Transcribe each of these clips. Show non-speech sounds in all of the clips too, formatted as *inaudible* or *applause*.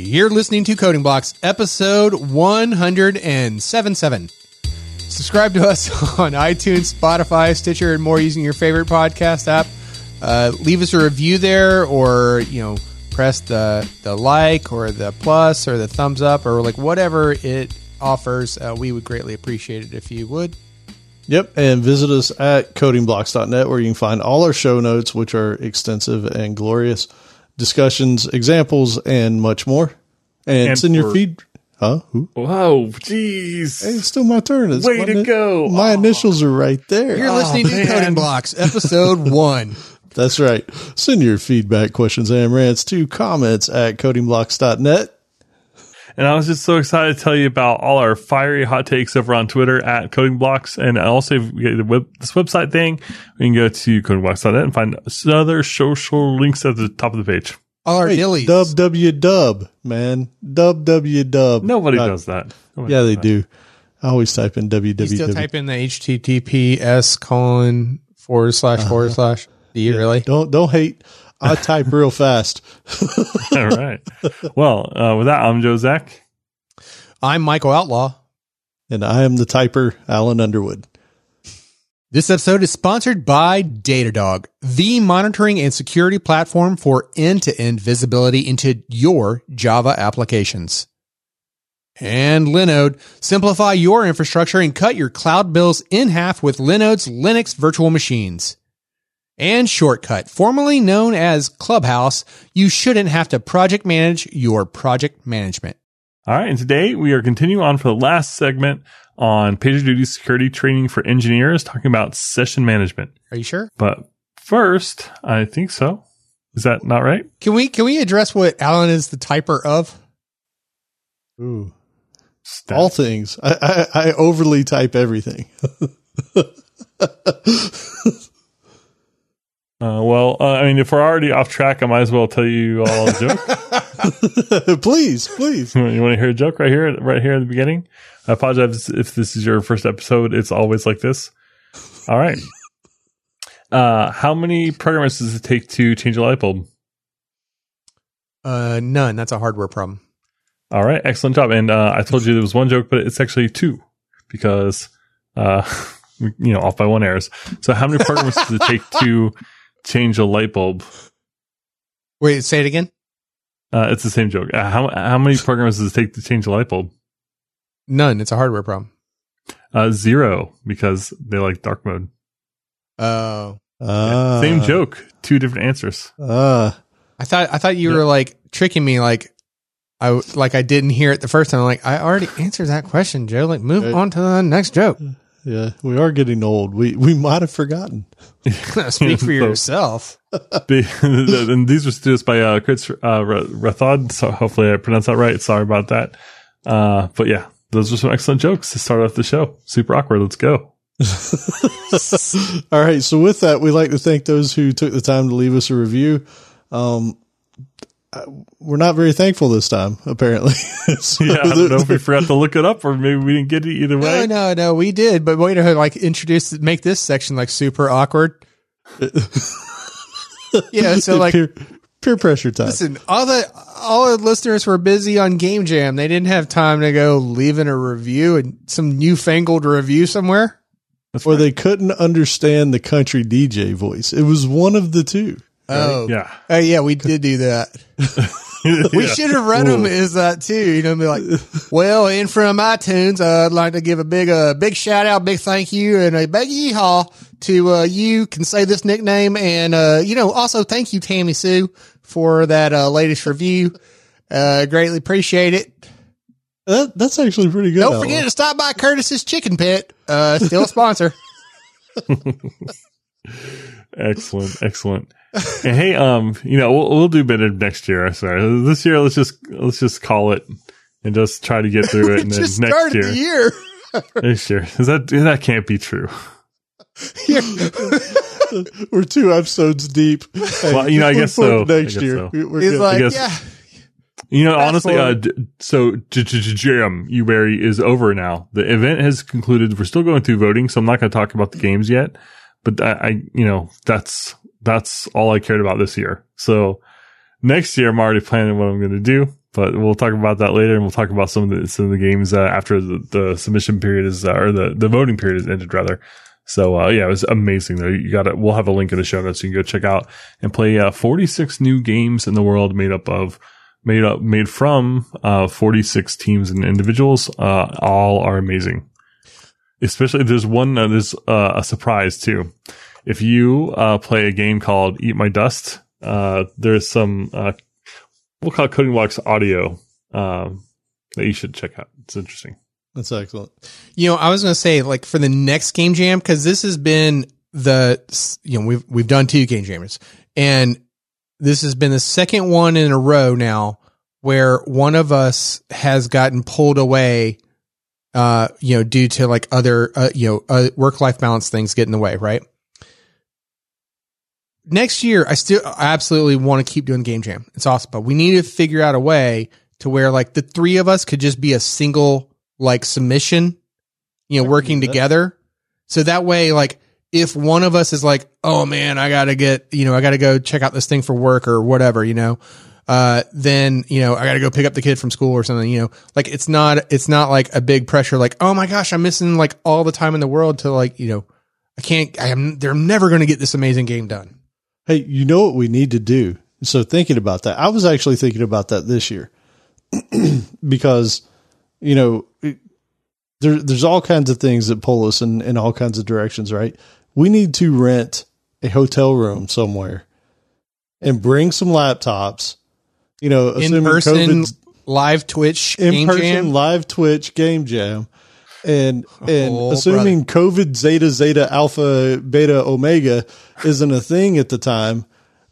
You're listening to Coding Blocks, episode 177. Subscribe to us *laughs* on iTunes, Spotify, Stitcher, and more using your favorite podcast app. Uh, leave us a review there, or you know, press the the like or the plus or the thumbs up or like whatever it offers. Uh, we would greatly appreciate it if you would. Yep, and visit us at codingblocks.net where you can find all our show notes, which are extensive and glorious discussions, examples, and much more. And, And send your for- feed. Huh? Who? Whoa, jeez. Hey, it's still my turn. It's Way my to ni- go. My Aw. initials are right there. You're listening to. Oh, Coding Blocks, episode *laughs* one. That's right. Send your feedback, questions, and rants to comments at codingblocks.net. And I was just so excited to tell you about all our fiery hot takes over on Twitter at Coding Blocks. And also, if you get the web, this website thing, we can go to codingblocks.net and find other social links at the top of the page. All our Hey, dillies. dub W dub, man. Dub W dub. Nobody Not- does that. Nobody Yeah, does they that. do. I always type in www. You still type in the HTTPS colon forward slash Uh-huh. forward slash. Do you really? Don't don't hate. I type real fast. *laughs* all right. Well, uh, with that, I'm Joe Zack. I'm Michael Outlaw. And I am the typer, Alan Underwood. This episode is sponsored by Datadog, the monitoring and security platform for end to end visibility into your Java applications. And Linode, simplify your infrastructure and cut your cloud bills in half with Linode's Linux virtual machines. And Shortcut, formerly known as Clubhouse, you shouldn't have to project manage your project management. All right. And today we are continuing on for the last segment on PagerDuty security training for engineers, talking about session management. Are you sure? But first, I think so. Is that not right? Can we can we address what Alan is the typer of? Ooh. Stat- All things. I, I, I overly type everything. *laughs* Uh, well, uh, I mean, if we're already off track, I might as well tell you all a joke. *laughs* *laughs* please, please. you want to hear a joke right here, right here at the beginning? I apologize if this is your first episode. It's always like this. All right. Uh, how many programmers does it take to change a light bulb? Uh, none. That's a hardware problem. All right, excellent job. And uh, I told you there was one joke, but it's actually two because, uh, *laughs* you know, off by one errors. So, how many programmers does it take to change a light bulb? Wait, say it again. Uh, it's the same joke. Uh, how how many programs does it take to change a light bulb? None. It's a hardware problem. Uh, zero because they like dark mode. Oh, Ah, Same joke, two different answers. Ah, I thought I thought you Yeah. were like tricking me. Like I w- like I didn't hear it the first time. I'm like I already answered that question, Joe. Like move Right. on to the next joke. Yeah. We are getting old. We we might have forgotten. *laughs* Speak for *laughs* yourself. *laughs* And these were students by uh, Chris uh, Rathod. So hopefully I pronounced that right. Sorry about that. Uh, but yeah, those were some excellent jokes to start off the show. Super awkward. Let's go. All right. So with that, we'd like to thank those who took the time to leave us a review. Um, uh, we're not very thankful this time, apparently. *laughs* So Yeah, I don't know if we forgot to look it up or maybe we didn't get it either No, way. no, no. We did, but way to like introduce, make this section like super awkward. *laughs* yeah. So like, peer, peer pressure time. listen, all the all the listeners were busy on Game Jam. They didn't have time to go leaving a review and some newfangled review somewhere. That's or right. they couldn't understand the country DJ voice. It was one of the two. Oh, Yeah. Oh yeah, we did do that. *laughs* We Yeah. should have read them as that too. You know, be like, well, in from iTunes, uh, I'd like to give a big, uh, big shout out, big thank you, and a big yeehaw to uh, you. Can say this nickname, and uh, you know, also thank you, Tammy Sue, for that uh, latest review. Uh, greatly appreciate it. That, that's actually pretty good. Don't Alan. forget to stop by Curtis's Chicken Pit. Uh, still a sponsor. *laughs* Excellent, excellent. And hey, um, you know, we'll, we'll do better next year. Sorry, this year let's just let's just call it and just try to get through it. *laughs* And then Just next started year, the year. *laughs* next year, is that that can't be true? *laughs* We're two episodes deep. Hey, Well, you know, I guess so. Next guess year, so. We- we're He's good. like, guess- yeah, You know, Fast honestly, uh, d- so j- j- j- Jam Uberry is over now. The event has concluded. We're still going through voting, so I'm not going to talk about the games yet. But I, I, you know, that's that's all I cared about this year. So next year, I'm already planning what I'm going to do. but we'll talk about that later, and we'll talk about some of the some of the games uh, after the, the submission period is uh, or the the voting period is ended rather. So uh, yeah, it was amazing though. You got it. We'll have a link in the show notes. You can go check out and play uh, 46 new games in the world made up of made up made from uh, 46 teams and individuals. Uh, all are amazing. Especially there's one there's a surprise too. If you uh, play a game called Eat My Dust, uh, there's some uh, we'll call it Coding Blocks audio um, that you should check out. It's interesting. That's excellent. You know, I was going to say like for the next game jam because this has been the you know we've we've done two game jams and this has been the second one in a row now where one of us has gotten pulled away uh you know due to like other uh, you know uh, work life balance things get in the way right next year i still I absolutely want to keep doing game jam it's awesome but we need to figure out a way to where like the three of us could just be a single like submission you know working together so that way like if one of us is like oh man i gotta get you know i gotta go check out this thing for work or whatever you know uh, then you know I got to go pick up the kid from school or something. You know, like it's not it's not like a big pressure. Like oh my gosh, I'm missing like all the time in the world to like you know I can't. I am. They're never going to get this amazing game done. Hey, you know what we need to do? So thinking about that, I was actually thinking about that this year *clears throat* because, you know, it, there, there's all kinds of things that pull us in, in all kinds of directions, right? We need to rent a hotel room somewhere and bring some laptops, you know, In assuming person, COVID's live Twitch in person jam. live Twitch game jam. And *laughs* and Oh, assuming COVID Zeta Zeta Alpha Beta Omega isn't a thing at the time,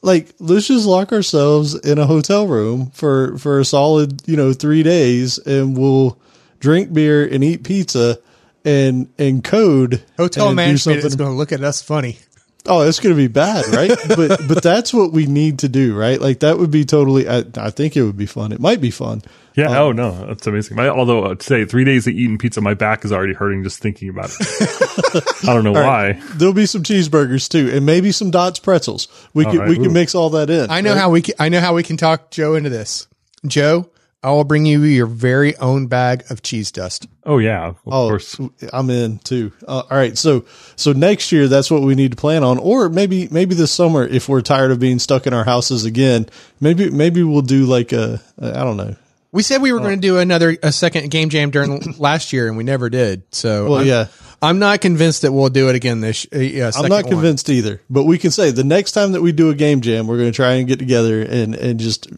like let's just lock ourselves in a hotel room for for a solid you know three days, and we'll drink beer and eat pizza and and code Hotel and management is going to look at us funny. Oh, it's going to be bad, right? *laughs* but but that's what we need to do, right? Like that would be totally. I, I think it would be fun. It might be fun. Yeah. oh no, that's amazing. My, although uh, today, three days of eating pizza, my back is already hurting just thinking about it. *laughs* I don't know why. There'll be some cheeseburgers too, and maybe some Dots pretzels. We can right. we can mix all that in. I know right? how we. Can, I know how we can talk Joe into this. Joe, I will bring you your very own bag of cheese dust. Oh yeah, of Oh, course. I'm in too. Uh, all right, so so next year that's what we need to plan on, or maybe maybe this summer if we're tired of being stuck in our houses again, maybe maybe we'll do like a I don't know. We said we were going to do another a second game jam during *laughs* last year, and we never did. So, Well, I'm, yeah, I'm not convinced that we'll do it again this. Uh, yeah, I'm second not one. convinced either, but we can say the next time that we do a game jam, we're going to try and get together and and just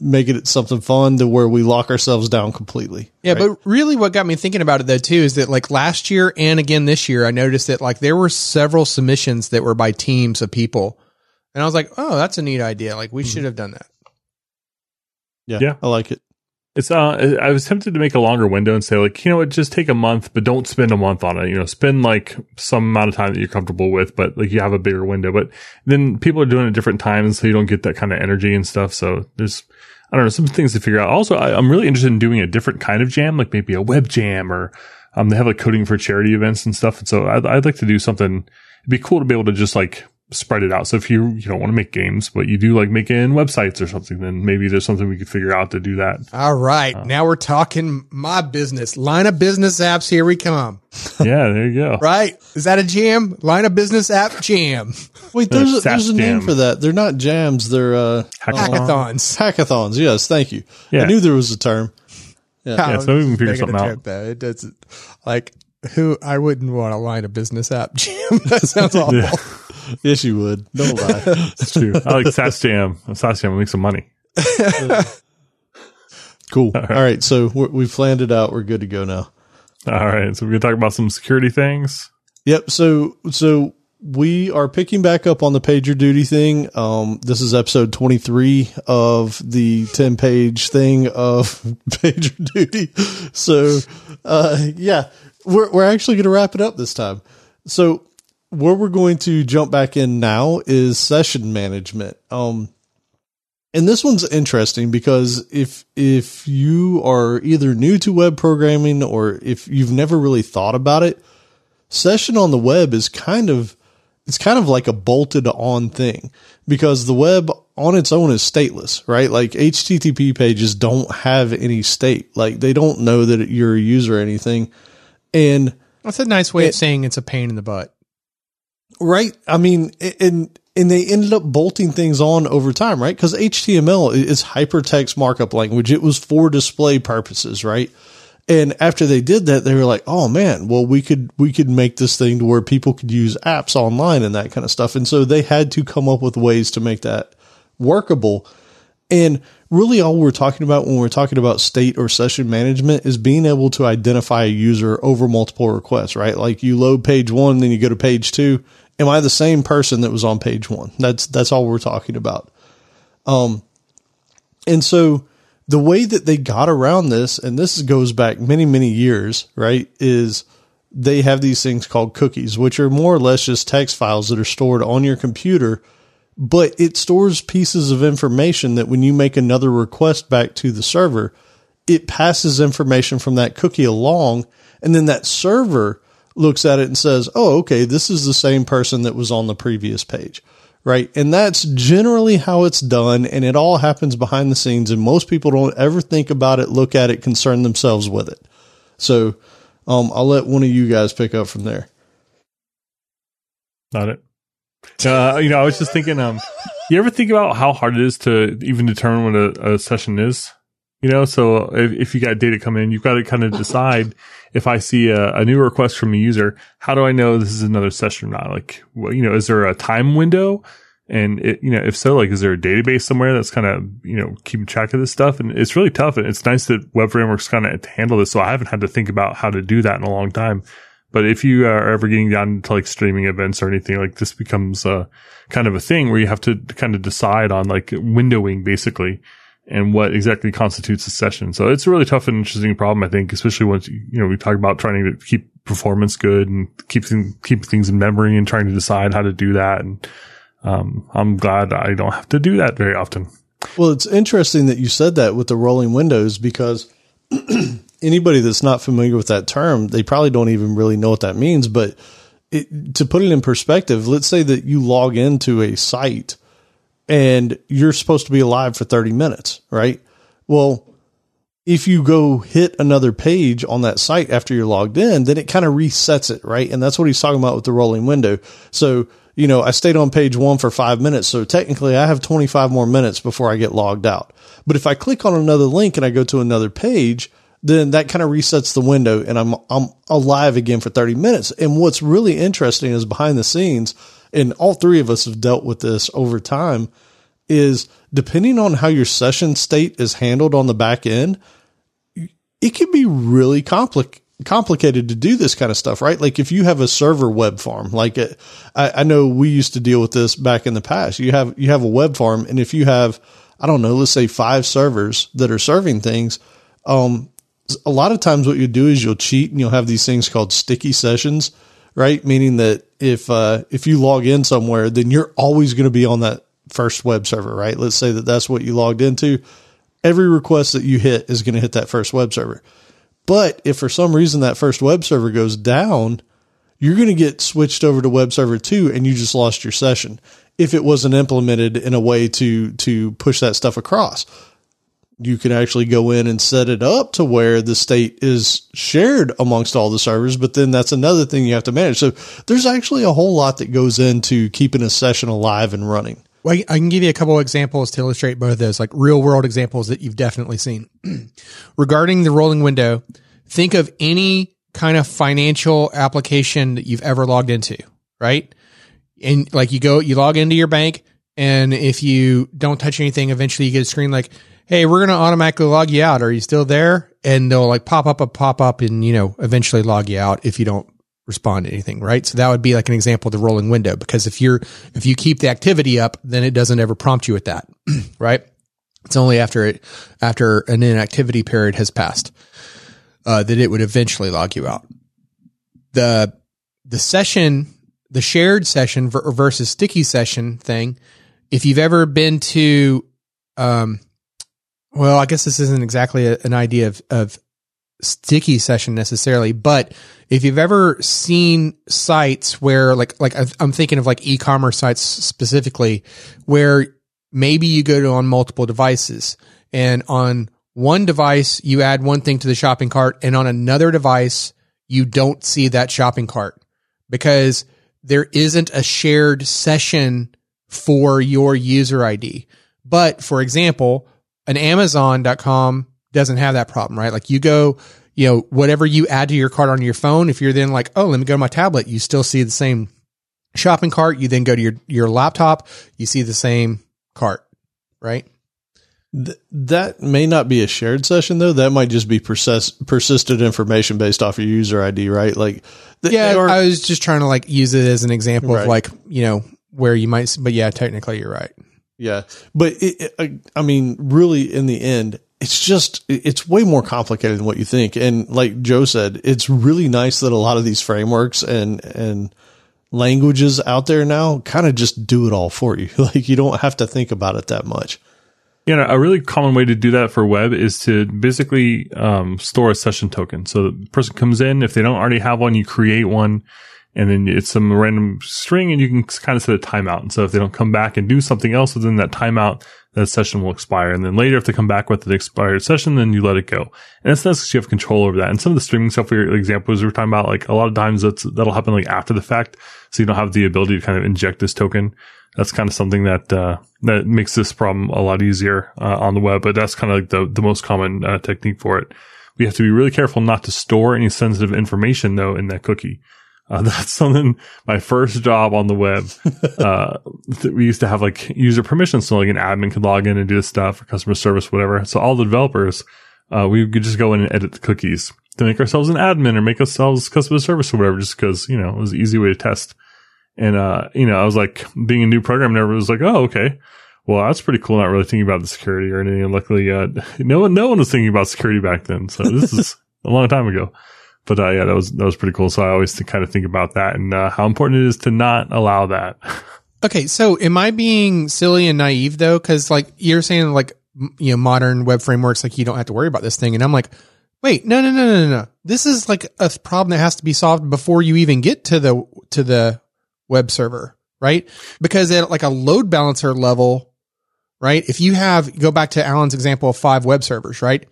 make it something fun to where we lock ourselves down completely. Yeah, right? but really, what got me thinking about it though too is that like last year and again this year, I noticed that like there were several submissions that were by teams of people, and I was like, oh, that's a neat idea. Like we should have done that. yeah, Yeah. I like it. It's uh, I was tempted to make a longer window and say like, you know what, just take a month, but don't spend a month on it. You know, spend like some amount of time that you're comfortable with, but like you have a bigger window. But then people are doing it at different times, so you don't get that kind of energy and stuff. So there's, I don't know, some things to figure out. Also, I, I'm really interested in doing a different kind of jam, like maybe a web jam or um, they have like coding for charity events and stuff. And so I'd, I'd like to do something. It'd be cool to be able to just like spread it out. So if you you don't want to make games, but you do like making websites or something, then maybe there's something we could figure out to do that. All right, now we're talking my business line of business apps. Here we come. yeah, there you go. *laughs* Right? Is that a jam? Line of business app jam. Wait, there's a, there's a name jam. for that. They're not jams. They're uh, Hackathon. Hackathons. hackathons. Yes, thank you. Yeah. I knew there was a term. Yeah, so we can figure something out. Though. It doesn't like who I wouldn't want a line of business app *laughs* jam. that sounds *laughs* awful. Yeah. *laughs* Yes, you would. Don't lie. *laughs* It's true. I like SaaS Jam. SaaS Jam will make some money. *laughs* cool. All right, so we're, we've planned it out. We're good to go now. All right. So we're going to talk about some security things. Yep. So so we are picking back up on the PagerDuty thing. Um, this is episode twenty three of the ten page thing of PagerDuty. So uh, yeah, we're we're actually going to wrap it up this time. So where we're going to jump back in now is session management. Um, and this one's interesting because if if you are either new to web programming or if you've never really thought about it, session on the web is kind of it's kind of like a bolted on thing because the web on its own is stateless, right? Like HTTP pages don't have any state. Like they don't know that you're a user or anything. And That's a nice way of saying it's a pain in the butt. Right, I mean, and and they ended up bolting things on over time, right? Because HTML is hypertext markup language. It was for display purposes, right? And after they did that, they were like, "Oh man, well we could we could make this thing to where people could use apps online and that kind of stuff." And so they had to come up with ways to make that workable. And really, all we're talking about when we're talking about state or session management is being able to identify a user over multiple requests, right? Like you load page one, then you go to page two. Am I the same person that was on page one? That's that's all we're talking about. Um, and so the way that they got around this, and this goes back many many years, right? Is they have these things called cookies, which are more or less just text files that are stored on your computer but it stores pieces of information that when you make another request back to the server, it passes information from that cookie along. And then that server looks at it and says, Oh, okay, this is the same person that was on the previous page. Right. And that's generally how it's done. And it all happens behind the scenes. And most people don't ever think about it, look at it, concern themselves with it. So, um, I'll let one of you guys pick up from there. Not it. Uh, you know, I was just thinking, um, you ever think about how hard it is to even determine what a, a session is? You know, so if, if you got data come in, you've got to kind of decide if I see a, a, new request from a user, how do I know this is another session or not? Like, well, you know, is there a time window? And it, you know, if so, like, is there a database somewhere that's kind of, you know, keeping track of this stuff? And it's really tough. And it's nice that web frameworks kind of handle this. So I haven't had to think about how to do that in a long time. But if you are ever getting down to like streaming events or anything, like this becomes a kind of a thing where you have to kind of decide on like windowing basically and what exactly constitutes a session. So it's a really tough and interesting problem, I think, especially once, you know, we talk about trying to keep performance good and keep things, keep things in memory and trying to decide how to do that. And, um, I'm glad I don't have to do that very often. Well, it's interesting that you said that with the rolling windows because *clears throat* anybody that's not familiar with that term, they probably don't even really know what that means. But it, to put it in perspective, let's say that you log into a site and you're supposed to be alive for 30 minutes, right? Well, if you go hit another page on that site after you're logged in, then it kind of resets it, right? And that's what he's talking about with the rolling window. So, you know, I stayed on page one for five minutes. So technically I have 25 more minutes before I get logged out. But if I click on another link and I go to another page, then that kind of resets the window and I'm, I'm alive again for 30 minutes. And what's really interesting is behind the scenes, and all three of us have dealt with this over time, is depending on how your session state is handled on the back end, it can be really complicated complicated to do this kind of stuff, right? Like if you have a server web farm, like it, I, I, know we used to deal with this back in the past. You have you have a web farm, and if you have, I don't know, let's say five servers that are serving things, um, a lot of times what you do is you'll cheat and you'll have these things called sticky sessions, right? Meaning that if uh, if you log in somewhere, then you're always going to be on that first web server, right? Let's say that that's what you logged into. Every request that you hit is going to hit that first web server. But if for some reason that first web server goes down, you're going to get switched over to web server two and you just lost your session if it wasn't implemented in a way to to push that stuff across you can actually go in and set it up to where the state is shared amongst all the servers, but then that's another thing you have to manage. So there's actually a whole lot that goes into keeping a session alive and running. Well, I can give you a couple examples to illustrate both of those, like real world examples that you've definitely seen. *clears throat* Regarding the rolling window, think of any kind of financial application that you've ever logged into, right? And like you go, you log into your bank, and if you don't touch anything, eventually you get a screen like, hey, we're going to automatically log you out. Are you still there? And they'll like pop up a pop up and, you know, eventually log you out if you don't respond to anything, right? So that would be like an example of the rolling window because if you're, if you keep the activity up, then it doesn't ever prompt you with that, *clears throat* right? It's only after it, after an inactivity period has passed, uh, that it would eventually log you out. The, the session, the shared session versus sticky session thing, if you've ever been to, um, well, I guess this isn't exactly a, an idea of, of sticky session necessarily, but if you've ever seen sites where like, like I'm thinking of like e-commerce sites specifically where maybe you go to on multiple devices and on one device, you add one thing to the shopping cart and on another device, you don't see that shopping cart because there isn't a shared session for your user ID. But for example, an Amazon.com doesn't have that problem, right? Like you go, you know, whatever you add to your cart on your phone, if you're then like, oh, let me go to my tablet, you still see the same shopping cart. You then go to your, your laptop, you see the same cart, right? Th- that may not be a shared session though. That might just be persist- persistent information based off your user ID, right? Like, th- Yeah, or- I was just trying to like use it as an example Right. of like, you know, where you might, but yeah, technically you're right. Yeah, but it, it, I- mean, really, in the end, it's just it's way more complicated than what you think. And like Joe said, it's really nice that a lot of these frameworks and and languages out there now kind of just do it all for you. *laughs* Like you don't have to think about it that much. You know, a really common way to do that for web is to basically um, store a session token. So the person comes in, if they don't already have one, you create one, and then it's some random string, and you can kind of set a timeout. And so if they don't come back and do something else within that timeout, that session will expire. And then later, if they come back with an expired session, then you let it go. And it's nice because you have control over that. And some of the streaming for examples we're talking about, like a lot of times that's that'll happen like after the fact, so you don't have the ability to kind of inject this token that's kind of something that uh, that makes this problem a lot easier uh, on the web. But that's kind of like the the most common uh, technique for it. We have to be really careful not to store any sensitive information though in that cookie. Uh, *laughs* that's something. My first job on the web, *laughs* uh, th- we used to have like user permissions, so like an admin could log in and do this stuff, or customer service, whatever. So all the developers, uh, we could just go in and edit the cookies to make ourselves an admin or make ourselves customer service or whatever, just because you know it was an easy way to test. And, uh, you know, I was like, being a new programmer, everyone was like, oh, okay. Well, that's pretty cool. Not really thinking about the security or anything. And luckily, uh, *laughs* no one, no one was thinking about security back then. So this is a long time ago. But, uh, yeah, that was, that was pretty cool. So I always kind of think about that and, uh, how important it is to not allow that. *laughs* Okay, so am I being silly and naive though? Because like you're saying, like you know, modern web frameworks, like you don't have to worry about this thing, and I'm like, wait, no, no, no, no, no. This is like a problem that has to be solved before you even get to the to the web server, right? Because at like a load balancer level, right? If you have go back to Alan's example of five web servers, right?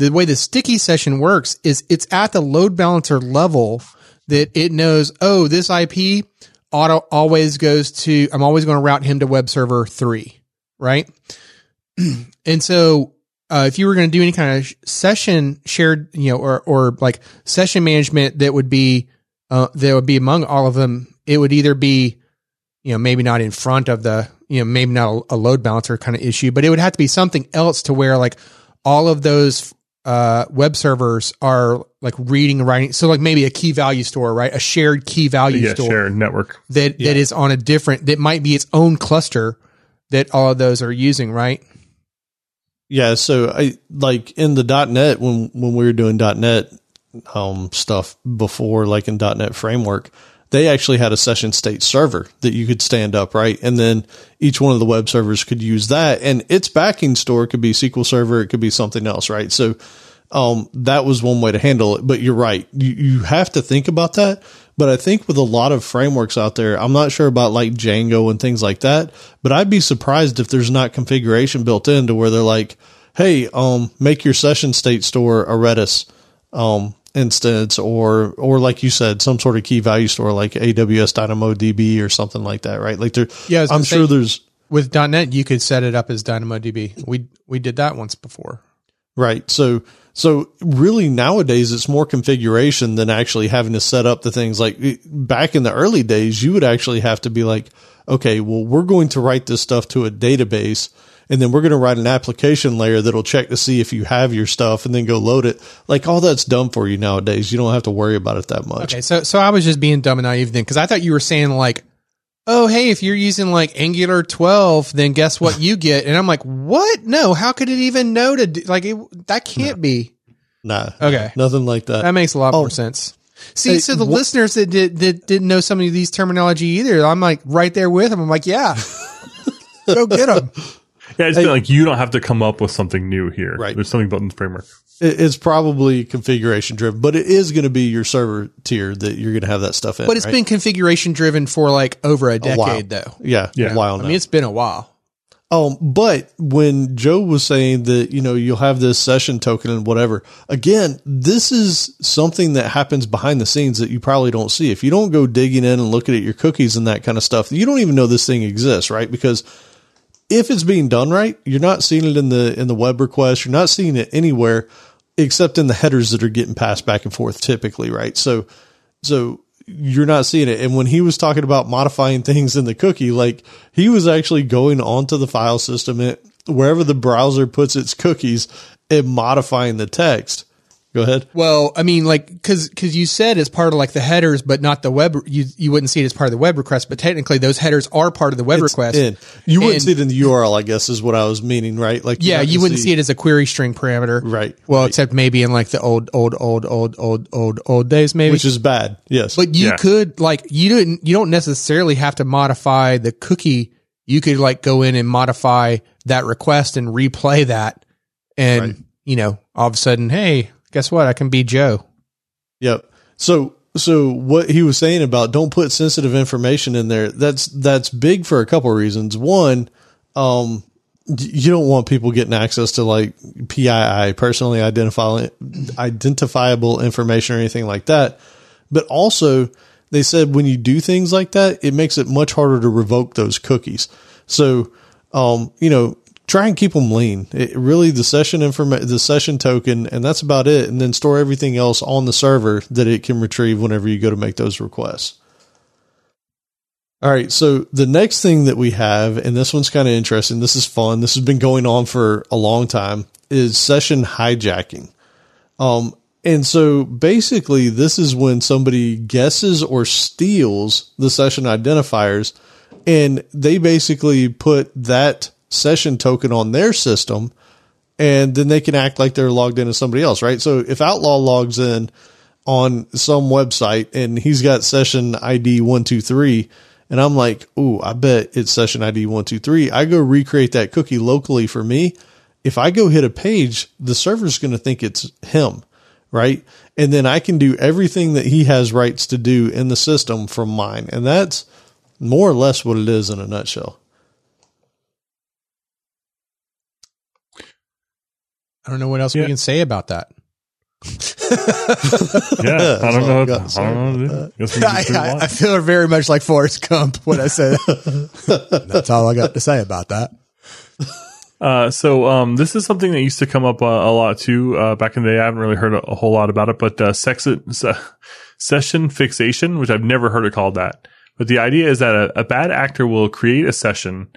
The way the sticky session works is it's at the load balancer level that it knows, oh, this IP auto always goes to, I'm always going to route him to web server three, right? *clears throat* and so, uh, if you were going to do any kind of session shared, you know, or, or like session management that would be, uh, that would be among all of them, it would either be, you know, maybe not in front of the, you know, maybe not a load balancer kind of issue, but it would have to be something else to where like all of those uh, web servers are like reading and writing. So like maybe a key value store, right? A shared key value yeah, store share network. that that is on a different that might be its own cluster that all of those are using, right? Yeah, so I like in the .NET when when we were doing .NET um, stuff before, like in .NET Framework, they actually had a session state server that you could stand up, right? And then each one of the web servers could use that, and its backing store could be SQL Server, it could be something else, right? So um, that was one way to handle it. But you're right, you you have to think about that. But I think with a lot of frameworks out there, I'm not sure about like Django and things like that. But I'd be surprised if there's not configuration built in to where they're like, "Hey, um, make your session state store a Redis um, instance, or or like you said, some sort of key value store like AWS DynamoDB or something like that, right? Like there, Yeah, I'm sure say- there's With .NET, you could set it up as DynamoDB. We we did that once before. Right. So, so really nowadays it's more configuration than actually having to set up the things like back in the early days, you would actually have to be like, okay, well, we're going to write this stuff to a database and then we're going to write an application layer that'll check to see if you have your stuff and then go load it. Like all that's done for you nowadays. You don't have to worry about it that much. Okay, so so I was just being dumb and naive then because I thought you were saying like, oh hey, if you're using like Angular 12, then guess what you *laughs* get? And I'm like, what? No, how could it even know to do, like it, that can't be. Nah. Okay. Nothing like that. That makes a lot Oh. more sense. See, Hey, so the wha- listeners that did that didn't know some of these terminology either, I'm like right there with them. I'm like, yeah, *laughs* go get them. Yeah, it's been like you don't have to come up with something new here. Right. There's something built in the framework. It's probably configuration driven, but it is going to be your server tier that you're going to have that stuff in. But it's right? been configuration driven for like over a while. decade, though. yeah, Yeah. a while I mean, it's been a while. Um, but when Joe was saying that, you know, you'll have this session token and whatever, again, this is something that happens behind the scenes that you probably don't see. If you don't go digging in and looking at your cookies and that kind of stuff, you don't even know this thing exists, right? Because if it's being done right, you're not seeing it in the, in the web request. You're not seeing it anywhere except in the headers that are getting passed back and forth typically, right? So, so you're not seeing it. And when he was talking about modifying *laughs* things in the cookie, like he was actually going onto the file system, it, wherever the browser puts its cookies and modifying the text. Go ahead. Well, I mean, like, because because you said it's part of like the headers, but not the web. You you wouldn't see it as part of the web request, but technically those headers are part of the web It's request. in. You wouldn't And- see it in the URL, I guess, is what I was meaning, right? Like, Yeah, you wouldn't see it as a query string parameter, Right, Well, right. except maybe in like the old, old, old, old, old, old, old days, maybe. which is bad. Yes. but you Yeah. could like you didn't you don't necessarily have to modify the cookie. You could like go in and modify that request and replay that, and Right. you know, all of a sudden, hey, guess what? I can be Joe. Yep. So so what he was saying about don't put sensitive information in there, that's that's big for a couple of reasons. One, um you don't want people getting access to like PII, personally identifiable identifiable information or anything like that. But also they said when you do things like that, it makes it much harder to revoke those cookies. So um, you know, try and keep them lean. It, really, the session informa- the session token, and that's about it. And then store everything else on the server that it can retrieve whenever you go to make those requests. All right. So the next thing that we have, and this one's kind of interesting. This is fun. This has been going on for a long time. Is session hijacking. Um, and so basically, this is when somebody guesses or steals the session identifiers, and they basically put that session token on their system, and then they can act like they're logged in as somebody else, right? So if Outlaw logs in on some website and he's got session ID one two three, and I'm like, ooh, I bet it's session ID one two three. I go recreate that cookie locally for me. If I go hit a page, the server's going to think it's him right? And then I can do everything that he has rights to do in the system from mine. And that's more or less what it is in a nutshell. I don't know what else Yeah. we can say about that. *laughs* Yeah, I don't know. I got I don't know. say what to do. Guess we just do I, I. I feel very much like Forrest Gump when I say that. *laughs* That's all I got to say about that. Uh, so um, this is something that used to come up uh, a lot too uh, back in the day. I haven't really heard a, a whole lot about it, but uh, sex- se- session fixation, which I've never heard it called that. But the idea is that a, a bad actor will create a session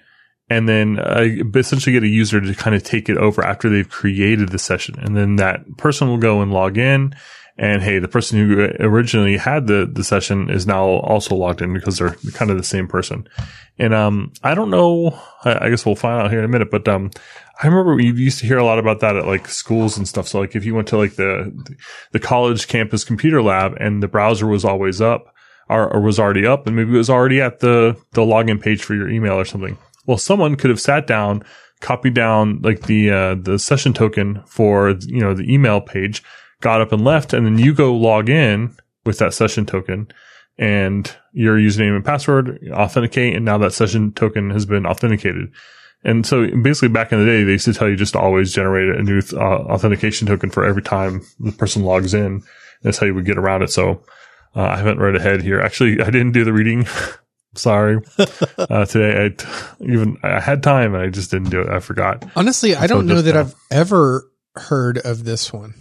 and then uh, essentially get a user to kind of take it over after they've created the session, and then that person will go and log in. And hey, the person who originally had the, the session is now also logged in because they're kind of the same person. And um, I don't know. I, I guess we'll find out here in a minute. But um, I remember we used to hear a lot about that at like schools and stuff. So like if you went to like the the college campus computer lab and the browser was always up or, or was already up, and maybe it was already at the the login page for your email or something. Well, someone could have sat down, copied down like the uh, the session token for you know the email page, got up and left, and then you go log in with that session token and your username and password, authenticate, and now that session token has been authenticated. And so basically back in the day, they used to tell you just to always generate a new uh, authentication token for every time the person logs in. That's how you would get around it. So uh, I haven't read ahead here. Actually, I didn't do the reading. *laughs* Sorry. *laughs* uh, today, I t- even I had time and I just didn't do it. I forgot. Honestly, I don't know just that now. I've ever heard of this one.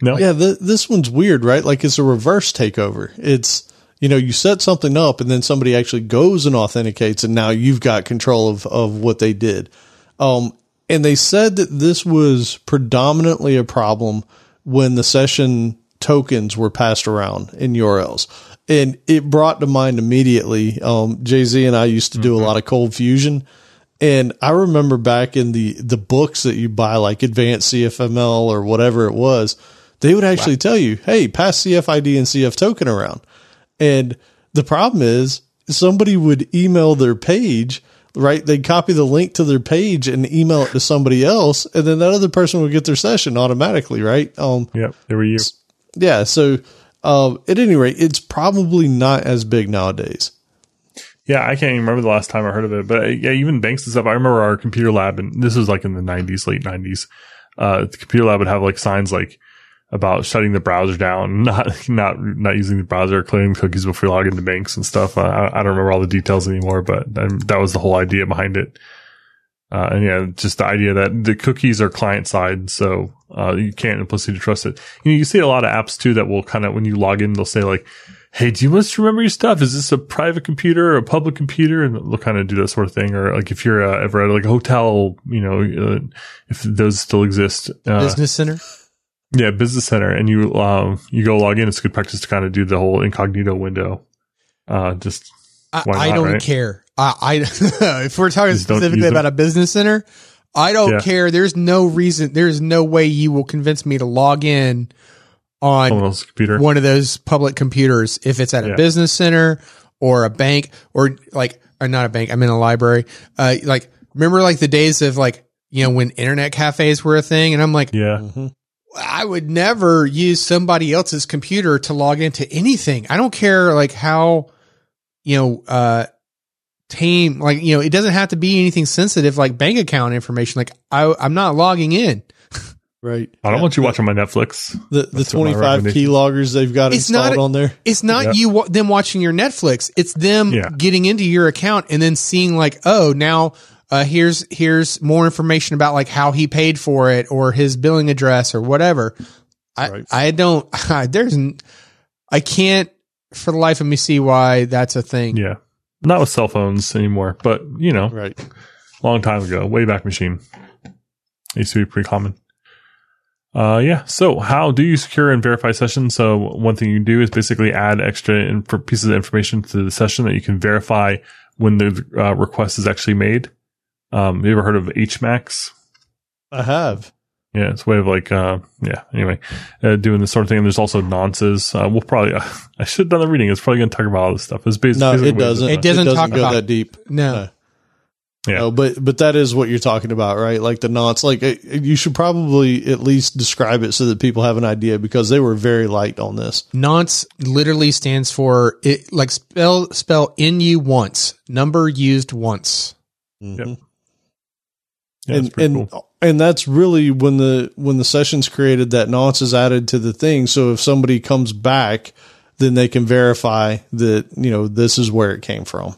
No, Yeah, th- this one's weird, right? Like it's a reverse takeover. It's, you know, you set something up and then somebody actually goes and authenticates and now you've got control of, of what they did. Um, and they said that this was predominantly a problem when the session tokens were passed around in URLs. And it brought to mind immediately, um, Jay Z and I used to do a lot of ColdFusion. And I remember back in the, the books that you buy, like advanced CFML or whatever it was, they would actually tell you, Hey, pass CFID and CF token around. And the problem is somebody would email their page, right? They'd copy the link to their page and email it to somebody else. And then that other person would get their session automatically, right? Um, Yep. There were you. yeah. So, um, at any rate, it's probably not as big nowadays. Yeah, I can't even remember the last time I heard of it, but uh, yeah, even banks and stuff. I remember our computer lab, and this was like in the '90s, late '90s. Uh, the computer lab would have like signs like about shutting the browser down, *laughs* not not not using the browser, clearing cookies before you log into banks and stuff. Uh, I, I don't remember all the details anymore, but that was the whole idea behind it. Uh, and yeah, just the idea that the cookies are client side, so uh, you can't implicitly trust it. You, know, you see a lot of apps too that will kind of when you log in, they'll say like, "Hey, do you must remember your stuff? Is this a private computer or a public computer?" And they'll kind of do that sort of thing. Or like if you're uh, ever at like a hotel, you know, uh, if those still exist, uh, Business center. yeah, business center, and you um you go log in. It's good practice to kind of do the whole incognito window. Uh, just I, Why I don't right? care. I, I *laughs* if we're talking Just specifically about a business center, I don't Yeah. care. There's no reason. There's no way you will convince me to log in on computer. one of those public computers if it's at a business center or a bank or like or not a bank i'm in a library uh like remember like the days of like you know when internet cafes were a thing and i'm like Yeah, Mhm. i would never use somebody else's computer to log into anything i don't care like how you know uh tame like you know it doesn't have to be anything sensitive like bank account information like i i'm not logging in Right. I don't want you watching my Netflix. the the That's 25 key loggers they've got It's installed not- on there. It's not Yeah. you them watching your Netflix. It's them Yeah. getting into your account and then seeing like, oh, now uh, here's here's more information about like how he paid for it or his billing address or whatever. I Right. I don't. *laughs* there's n- I can't for the life of me see why that's a thing. Yeah, not with cell phones anymore, but you know, Right. long time ago, way back machine. Used to be pretty common. Uh, yeah. So how do you secure and verify sessions? So one thing you can do is basically add extra inf- pieces of information to the session that you can verify when the uh, request is actually made. Um, you ever heard of HMACs? I have. Yeah, it's a way of like, uh, yeah. Anyway, uh, doing this sort of thing. And there's also nonces. Uh, we'll probably, uh, *laughs* I should have done the reading. It's probably going to talk about all this stuff. It's basically No, basically it ways of- doesn't. It doesn't talk go about- that deep. No. No. Yeah. No, but but that is what you're talking about, right? Like the nonce. Like uh, you should probably at least describe it so that people have an idea because they were very light on this. Nonce literally stands for it like spell spell in you once number used once. Mhm. Yep. Yeah, it's and pretty and cool. And that's really when the when the sessions created that nonce is added to the thing. So if somebody comes back, then they can verify that you know this is where it came from.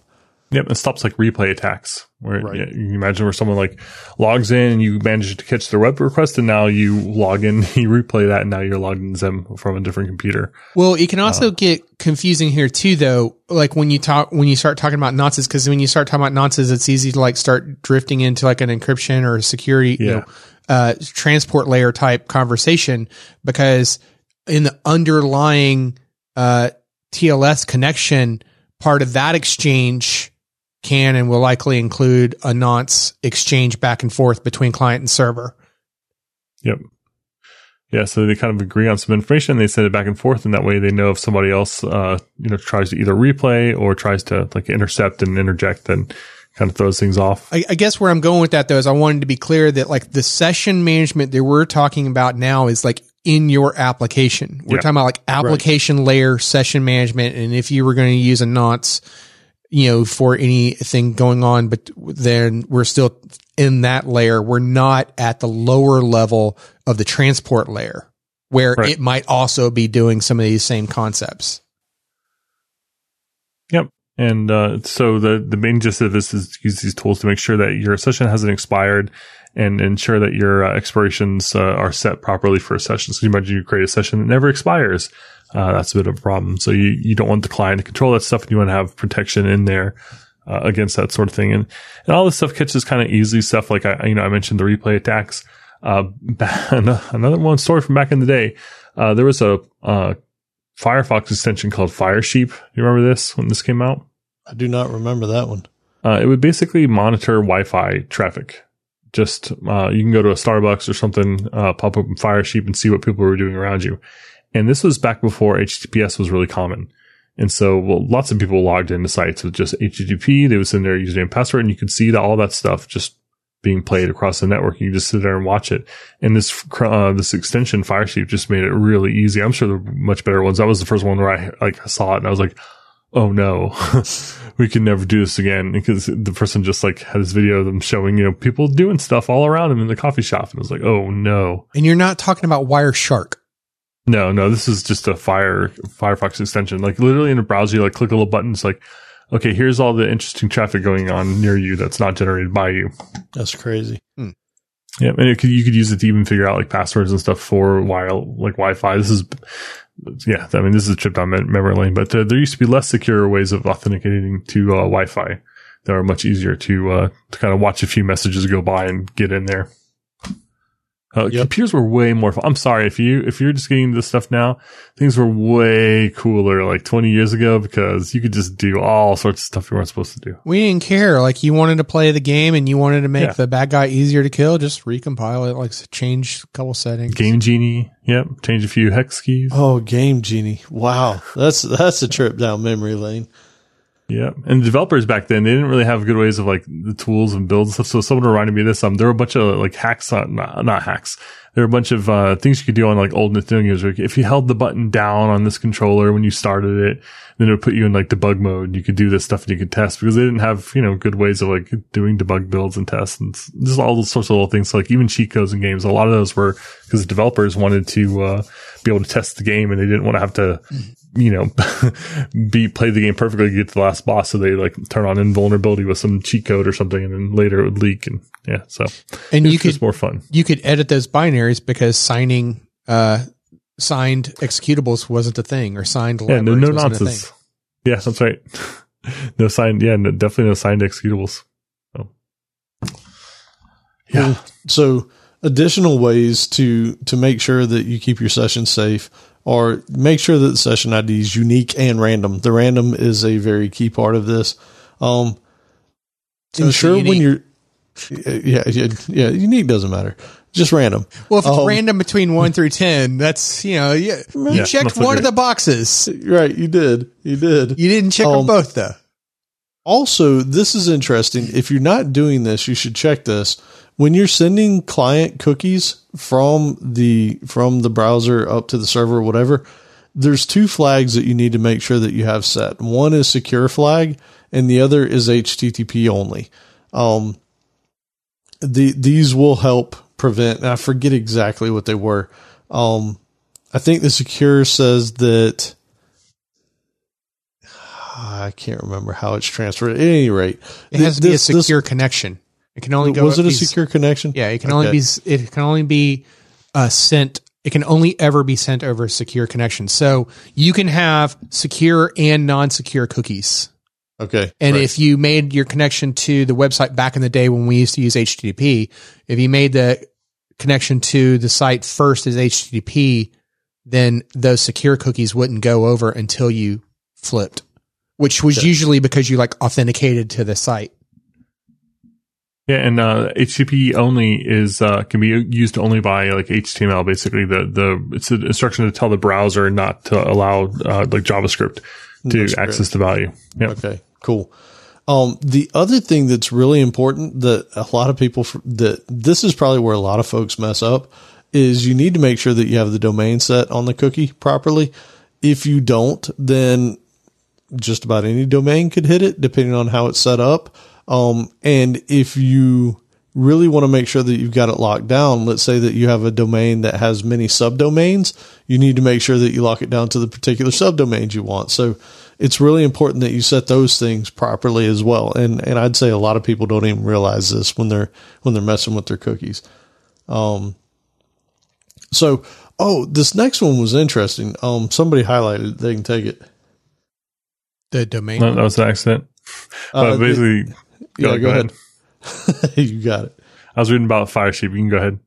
Yep, it stops like replay attacks. Where Right. yeah, you imagine where someone like logs in and you manage to catch their web request, and now you log in, *laughs* you replay that, and now you're logged into them from a different computer. Well, it can also get confusing here too, though. Like when you talk, when you start talking about nonces, because when you start talking about nonces, it's easy to like start drifting into like an encryption or a security, you know, uh, transport layer type conversation. Because in the underlying uh, TLS connection, part of that exchange can and will likely include a nonce exchange back and forth between client and server. Yep. Yeah, so they kind of agree on some information. They send it back and forth, and that way they know if somebody else, uh, you know, tries to either replay or tries to like intercept and interject, and kind of throws things off. I, I guess where I'm going with that though is I wanted to be clear that like the session management that we're talking about now is like in your application. We're Yeah. talking about like application layer session management. And if you were going to use a nonce, you know, for anything going on, but then we're still in that layer. We're not at the lower level of the transport layer where Right. it might also be doing some of these same concepts. Yep. And uh, so the the main gist of this is to use these tools to make sure that your session hasn't expired and ensure that your uh, expirations uh, are set properly for sessions. Because you imagine you create a session that never expires. Uh, that's a bit of a problem. So you, you don't want the client to control that stuff and you want to have protection in there uh, against that sort of thing. And, and all this stuff catches kind of easy stuff. Like I, you know, I mentioned the replay attacks. Uh, *laughs* another one story from back in the day. Uh, there was a, uh, Firefox extension called Firesheep. You remember this when this came out? I do not remember that one. Uh, it would basically monitor Wi-Fi traffic. Just uh, you can go to a Starbucks or something, uh, pop up Firesheep and see what people were doing around you. And this was back before HTTPS was really common. And so well, lots of people logged into sites with just HTTP. They would send their username and password, and you could see that all that stuff just being played across the network. You just sit there and watch it. And this uh, this extension Firesheep just made it really easy. I'm sure there are much better ones. That was the first one where I like saw it and I was like, oh no, *laughs* we can never do this again because the person just like had this video of them showing, you know, people doing stuff all around them in the coffee shop. And it was like, oh no. And you're not talking about Wireshark. No, no, this is just a Fire Firefox extension. Like literally in a browser, you like click a little button. It's like, okay, here's all the interesting traffic going on near you that's not generated by you. That's crazy. Yeah, and it could, you could use it to even figure out like passwords and stuff for while like Wi-Fi. This is, yeah, I mean this is a trip down memory lane, but uh, there used to be less secure ways of authenticating to uh, Wi-Fi that are much easier to uh, to kind of watch a few messages go by and get in there. Uh, Yep. Computers were way more fun. I'm sorry if you if you're just getting this stuff now, things were way cooler like 20 years ago because you could just do all sorts of stuff you weren't supposed to do. We didn't care. Like you wanted to play the game and you wanted to make Yeah. the bad guy easier to kill, just recompile it, like change a couple settings. Game Genie, yep, change a few hex keys. Oh, Game Genie. Wow. That's that's a trip down memory lane. Yeah, and developers back then they didn't really have good ways of like the tools and builds stuff. So someone reminded me of this. Um, there were a bunch of like hacks, not, not hacks. There were a bunch of uh, things you could do on like old Nintendo games. Like if you held the button down on this controller when you started it, then it would put you in like debug mode. You could do this stuff and you could test because they didn't have you know good ways of like doing debug builds and tests and just all those sorts of little things. So, like even cheat codes in games, a lot of those were because the developers wanted to uh, be able to test the game and they didn't want to have to you know, *laughs* be play the game perfectly to get to the last boss. So they like turn on invulnerability with some cheat code or something, and then later it would leak. And yeah, so and you could more fun. you could edit those binaries because signing uh signed executables wasn't a thing or signed Yeah, no, libraries no wasn't a nonsense. thing. Yeah, that's right. *laughs* no signed. Yeah, no, definitely no signed executables. So. Yeah, So additional ways to to make sure that you keep your session safe or make sure that the session ID is unique and random. The random is a very key part of this. Um, So ensure when you're yeah, yeah yeah unique doesn't matter. Just random. Well, if it's Um, random between *laughs* one through ten, that's you know you, you Yeah, checked one of the boxes. Right, you did. You did. You didn't check them Um, both though. Also, this is interesting. If you're not doing this, you should check this. When you're sending client cookies from the from the browser up to the server or whatever, there's two flags that you need to make sure that you have set. One is secure flag and the other is HTTP only. Um the these will help prevent and I forget exactly what they were. Um I think the secure says that *sighs* I can't remember how it's transferred. At any rate, It has to be a this- this- secure connection. It can only go. was it a secure connection? Yeah, it can only be. It can only be uh, sent. It can only ever be sent over a secure connection. So you can have secure and non-secure cookies. Okay. And right. if you made your connection to the website back in the day when we used to use HTTP, if you made the connection to the site first is HTTP, then those secure cookies wouldn't go over until you flipped, which was Okay. usually because you like authenticated to the site. yeah, and uh, HTTP only is uh, can be used only by like HTML. Basically, the the it's an instruction to tell the browser not to allow uh, like JavaScript to That's access the value. Yeah. Okay, cool. Um, the other thing that's really important that a lot of people that this is probably where a lot of folks mess up is you need to make sure that you have the domain set on the cookie properly. If you don't, then just about any domain could hit it depending on how it's set up. Um, and if you really want to make sure that you've got it locked down, let's say that you have a domain that has many subdomains, you need to make sure that you lock it down to the particular subdomains you want. So it's really important that you set those things properly as well. And and I'd say a lot of people don't even realize this when they're when they're messing with their cookies. Um so oh, this next one was interesting. Um somebody highlighted it. they can take it. The domain. No, that was an accident. Uh, but basically, yeah, go, go ahead. ahead. *laughs* you got it. I was reading about Firesheep. You can go ahead.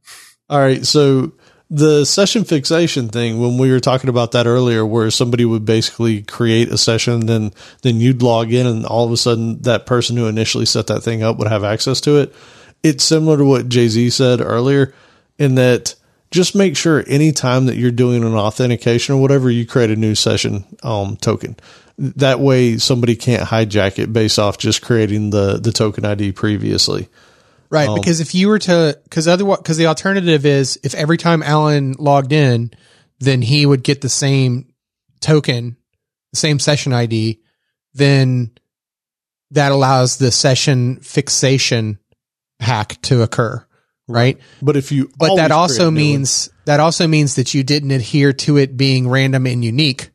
All right. So the session fixation thing, when we were talking about that earlier, where somebody would basically create a session, then then you'd log in, and all of a sudden that person who initially set that thing up would have access to it. It's similar to what Jay Z said earlier, in that just make sure anytime that you're doing an authentication or whatever, you create a new session um, token. That way, somebody can't hijack it based off just creating the the token ID previously. Right, oh. because if you were to, because otherwise, because the alternative is if every time Alan logged in, then he would get the same token, the same session ID, then that allows the session fixation hack to occur, right? But if you, But that also means that also means that you didn't adhere to it being random and unique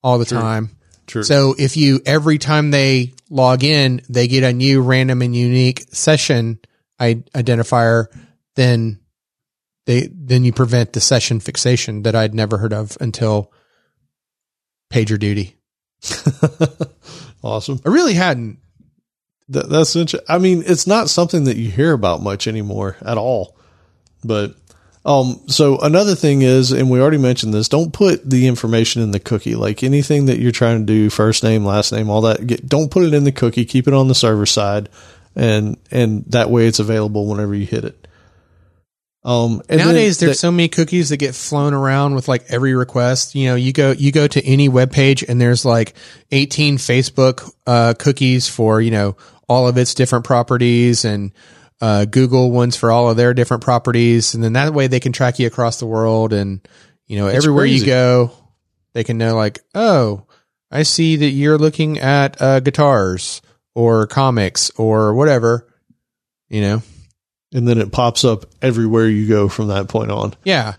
all the True. time. True. So if you every time they log in, they get a new random and unique session identifier, then they then you prevent the session fixation that I'd never heard of until PagerDuty. *laughs* awesome. I really hadn't. That, that's interesting. I mean, it's not something that you hear about much anymore at all. But um, so another thing is, and we already mentioned this, don't put the information in the cookie. Like anything that you're trying to do, first name, last name, all that. Get, don't put it in the cookie. Keep it on the server side, and and that way it's available whenever you hit it. Um, and Nowadays, there's the- so many cookies that get flown around with like every request. You know, you go you go to any web page and there's like 18 Facebook uh, cookies for you know all of its different properties and uh, Google ones for all of their different properties, and then that way they can track you across the world and you know everywhere you go, they can know like oh, I see that you're looking at uh, guitars or comics or whatever. You know, and then it pops up everywhere you go from that point on. Yeah.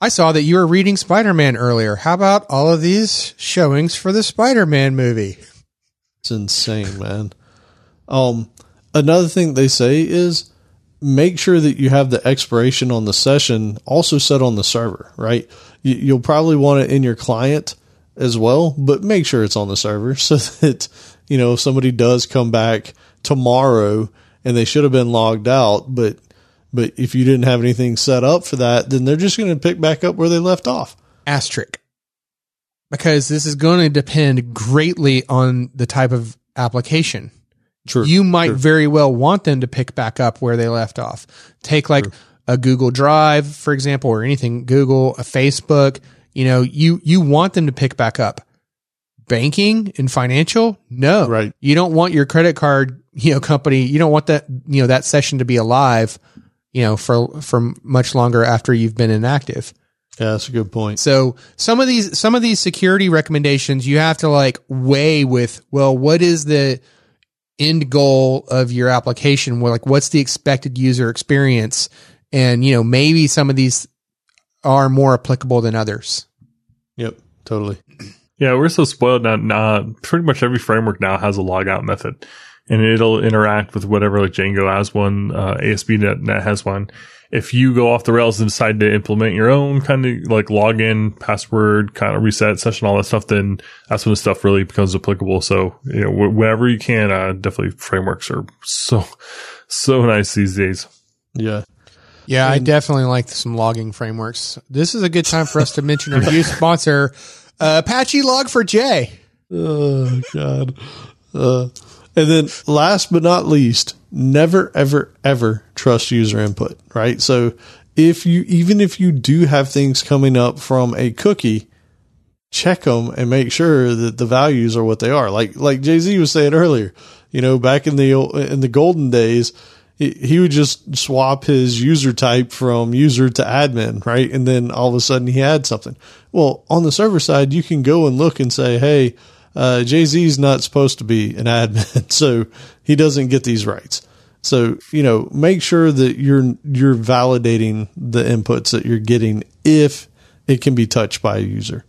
I saw that you were reading Spider Man earlier. How about all of these showings for the Spider Man movie? It's insane, man. Um, another thing they say is make sure that you have the expiration on the session also set on the server, right? You, you'll probably want it in your client as well, but make sure it's on the server *laughs* so that, you know, if somebody does come back tomorrow and they should have been logged out, but, but if you didn't have anything set up for that, then they're just going to pick back up where they left off. Asterisk. Because this is going to depend greatly on the type of application. True. You might True. very well want them to pick back up where they left off. Take like a Google Drive, for example, or anything Google, a Facebook. You know, you you want them to pick back up. Banking and financial, no. Right. You don't want your credit card, you know, company. You don't want that, you know, that session to be alive, you know, for for much longer after you've been inactive. yeah, that's a good point. So some of these some of these security recommendations you have to like weigh with well what is the end goal of your application well like what's the expected user experience and you know maybe some of these are more applicable than others. Yep. Totally. Yeah, we're so spoiled now. now. Pretty much every framework now has a logout method, and it'll interact with whatever. Like Django has one, uh, ASP.NET has one. If you go off the rails and decide to implement your own kind of like login, password, kind of reset session, all that stuff, then that's when the stuff really becomes applicable. So you know, wh- wherever you can, uh, definitely frameworks are so *laughs* so nice these days. Yeah. Yeah, I definitely like some logging frameworks. This is a good time for us to mention our *laughs* new sponsor, uh, Apache Log4j. Oh God. Uh, and then last but not least, never ever ever trust user input, right? So if you even if you do have things coming up from a cookie, check them and make sure that the values are what they are. Like like Jay-Z was saying earlier, you know, back in the in the golden days, he, would just swap his user type from user to admin, right? And then all of a sudden he had something. Well, on the server side, you can go and look and say, hey, uh, Jay Z's not supposed to be an *laughs* admin, so he doesn't get these rights. So you know, make sure that you're you're validating the inputs that you're getting if it can be touched by a user.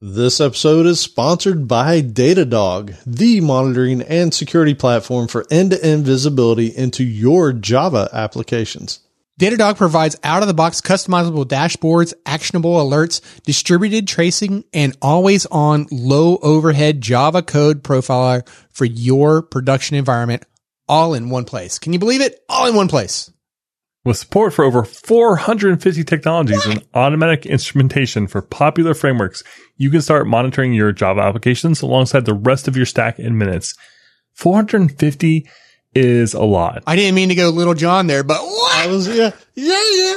This episode is sponsored by Datadog, the monitoring and security platform for end-to-end visibility into your Java applications. Datadog provides out of the box customizable dashboards, actionable alerts, distributed tracing, and always on low overhead Java code profiler for your production environment all in one place. Can you believe it? All in one place. With support for over 450 technologies and automatic instrumentation for popular frameworks, you can start monitoring your Java applications alongside the rest of your stack in minutes. 450 is a lot. I didn't mean to go Lil Jon there, but what? I was yeah yeah yeah.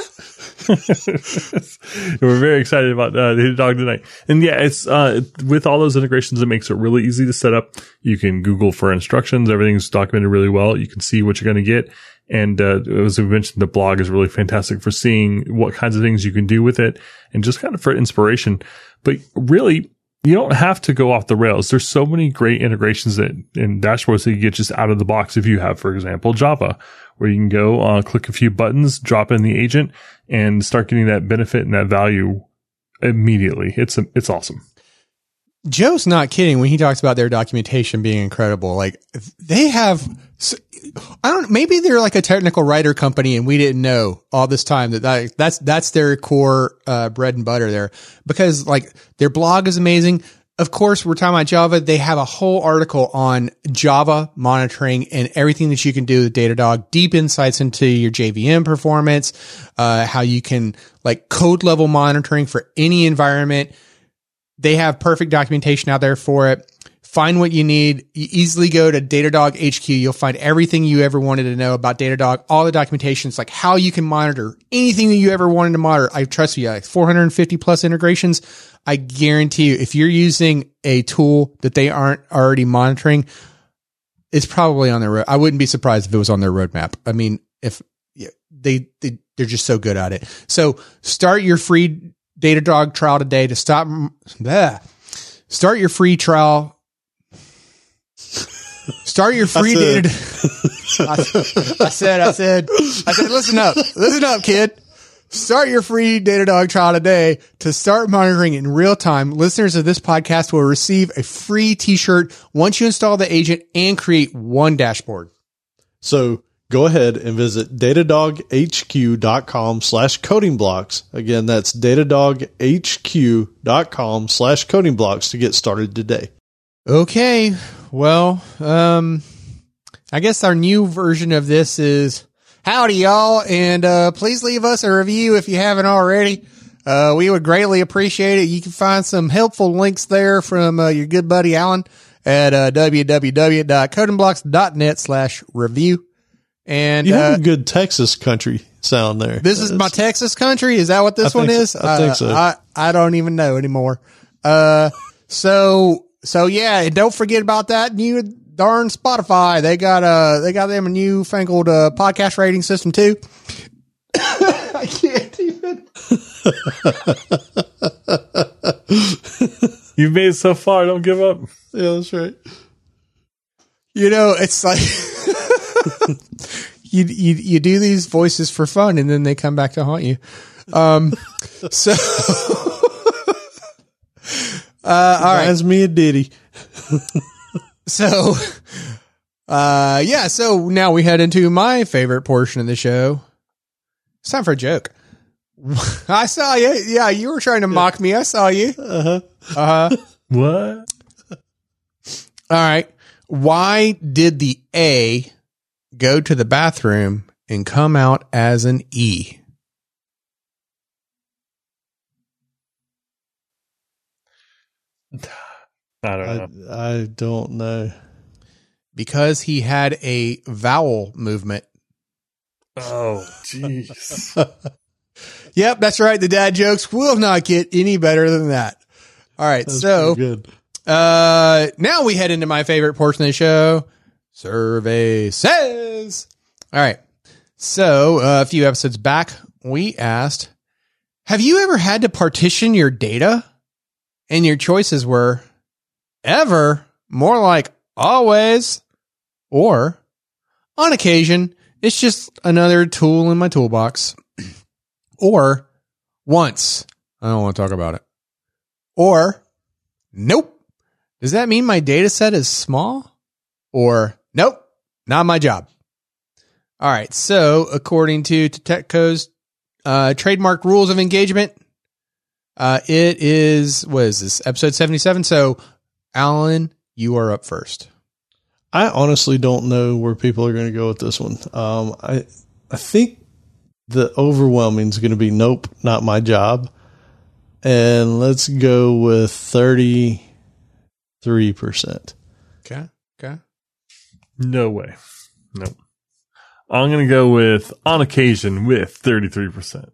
*laughs* We're very excited about uh, the dog tonight. And yeah, it's uh, with all those integrations, it makes it really easy to set up. You can Google for instructions. Everything's documented really well. You can see what you're going to get. And uh, as we mentioned, the blog is really fantastic for seeing what kinds of things you can do with it and just kind of for inspiration. But really, you don't have to go off the rails. There's so many great integrations that in dashboards that you get just out of the box. If you have, for example, Java, where you can go uh, click a few buttons, drop in the agent, and start getting that benefit and that value immediately. It's it's awesome. Joe's not kidding when he talks about their documentation being incredible. Like they have, I don't, maybe they're like a technical writer company and we didn't know all this time that, that that's, that's their core, uh, bread and butter there because like their blog is amazing. Of course, we're talking about Java. They have a whole article on Java monitoring and everything that you can do with Datadog, deep insights into your JVM performance, uh, how you can like code level monitoring for any environment they have perfect documentation out there for it. Find what you need. You easily go to Datadog HQ. You'll find everything you ever wanted to know about Datadog, all the documentation. It's like how you can monitor anything that you ever wanted to monitor. I trust you, like 450 plus integrations. I guarantee you, if you're using a tool that they aren't already monitoring, it's probably on their road. I wouldn't be surprised if it was on their roadmap. I mean, if yeah, they, they, they're just so good at it. So start your free Datadog trial today to stop. Bleh. Start your free trial. Start your *laughs* free data. I, I said, I said, I said, listen up, listen up, kid. Start your free Datadog trial today to start monitoring in real time. Listeners of this podcast will receive a free t-shirt once you install the agent and create one dashboard. So go ahead and visit datadoghq.com slash coding blocks. Again, that's datadoghq.com slash coding blocks to get started today. Okay. Well, um, I guess our new version of this is howdy y'all. And, uh, please leave us a review if you haven't already. Uh, we would greatly appreciate it. You can find some helpful links there from, uh, your good buddy Alan at, uh, www.codingblocks.net slash review. And You have uh, a good Texas country sound there. this is my Texas country. Is that what this I one is? so. I think so. I, I don't even know anymore. Uh, so, so yeah, and don't forget about that new darn Spotify. They got, uh, they got them a new fangled, uh, podcast rating system too. *coughs* I can't even. *laughs* You've made it so far. Don't give up. Yeah, that's right. You know, it's like *laughs* *laughs* you, you you do these voices for fun, and then they come back to haunt you. Um, *laughs* so, *laughs* uh, all right. Reminds me of Diddy. So, uh, yeah. So now we head into my favorite portion of the show. It's time for a joke. I saw you. Yeah, you were trying to mock me. I saw you. Uh-huh. Uh huh. What? All right. Why did the A go to the bathroom and come out as an E? I don't know. I don't know. Because he had a vowel movement. Oh, *laughs* jeez. Yep, that's right. The dad jokes will not get any better than that. All right. That's so, good. Uh, now we head into my favorite portion of the show. Survey says. All right. So uh, a few episodes back, we asked, have you ever had to partition your data? And your choices were ever, more like always, or on occasion, it's just another tool in my toolbox, *clears throat* or once. I don't want to talk about it. Or Nope. Does that mean my data set is small? Or nope, not my job. All right. So according to Tetco's uh, trademark rules of engagement, uh, it is what is this episode seventy seven? So, Alan, you are up first. I honestly don't know where people are going to go with this one. Um, I I think the overwhelming is going to be nope, not my job. And let's go with thirty three percent. Okay. Okay. No way. No. I'm going to go with on occasion with 33%.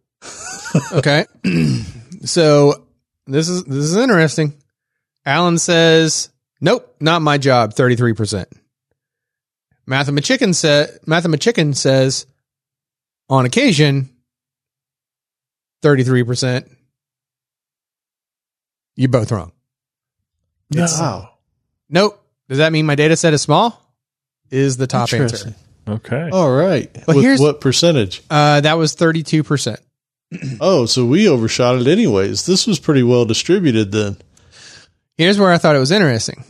Okay. *clears throat* so this is this is interesting. Alan says, "Nope, not my job." Thirty three percent. Mathemachicken said, "Mathemachicken says, on occasion, thirty three percent." You're both wrong. It's- Wow. Nope. Does that mean my data set is small? Is the top answer. Okay. All right. But With here's- what percentage? Uh, that was 32%. *clears throat* Oh, so we overshot it anyways. This was pretty well distributed then. Here's where I thought it was interesting.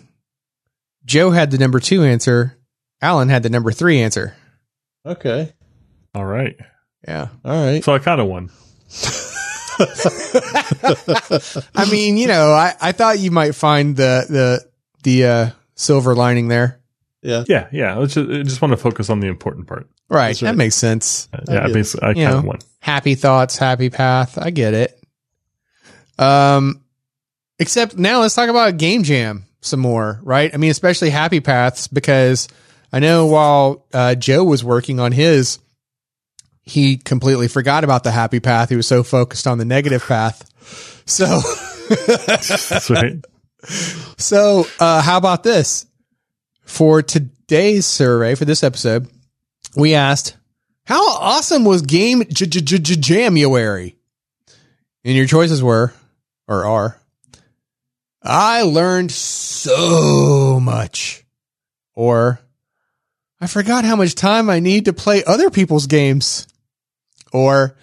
Joe had the number two answer. Alan had the number three answer. Okay. All right. Yeah. All right. So I kind of won. *laughs* I mean, you know, I, I thought you might find the, the, the, uh, silver lining there. Yeah. Yeah. Yeah. Let's just, I just want to focus on the important part. Right. That makes sense. Uh, yeah. I, basically, I kind know. of won. Happy thoughts, happy path. I get it. Um, except now let's talk about game jam some more, right? I mean, especially happy paths because I know while, uh, Joe was working on his, he completely forgot about the happy path. He was so focused on the negative path. So, *laughs* That's right. So, uh, how about this? For today's survey, for this episode, we asked, how awesome was game j- j- j- j- January? And your choices were, or are, I learned so much. Or, I forgot how much time I need to play other people's games. Or,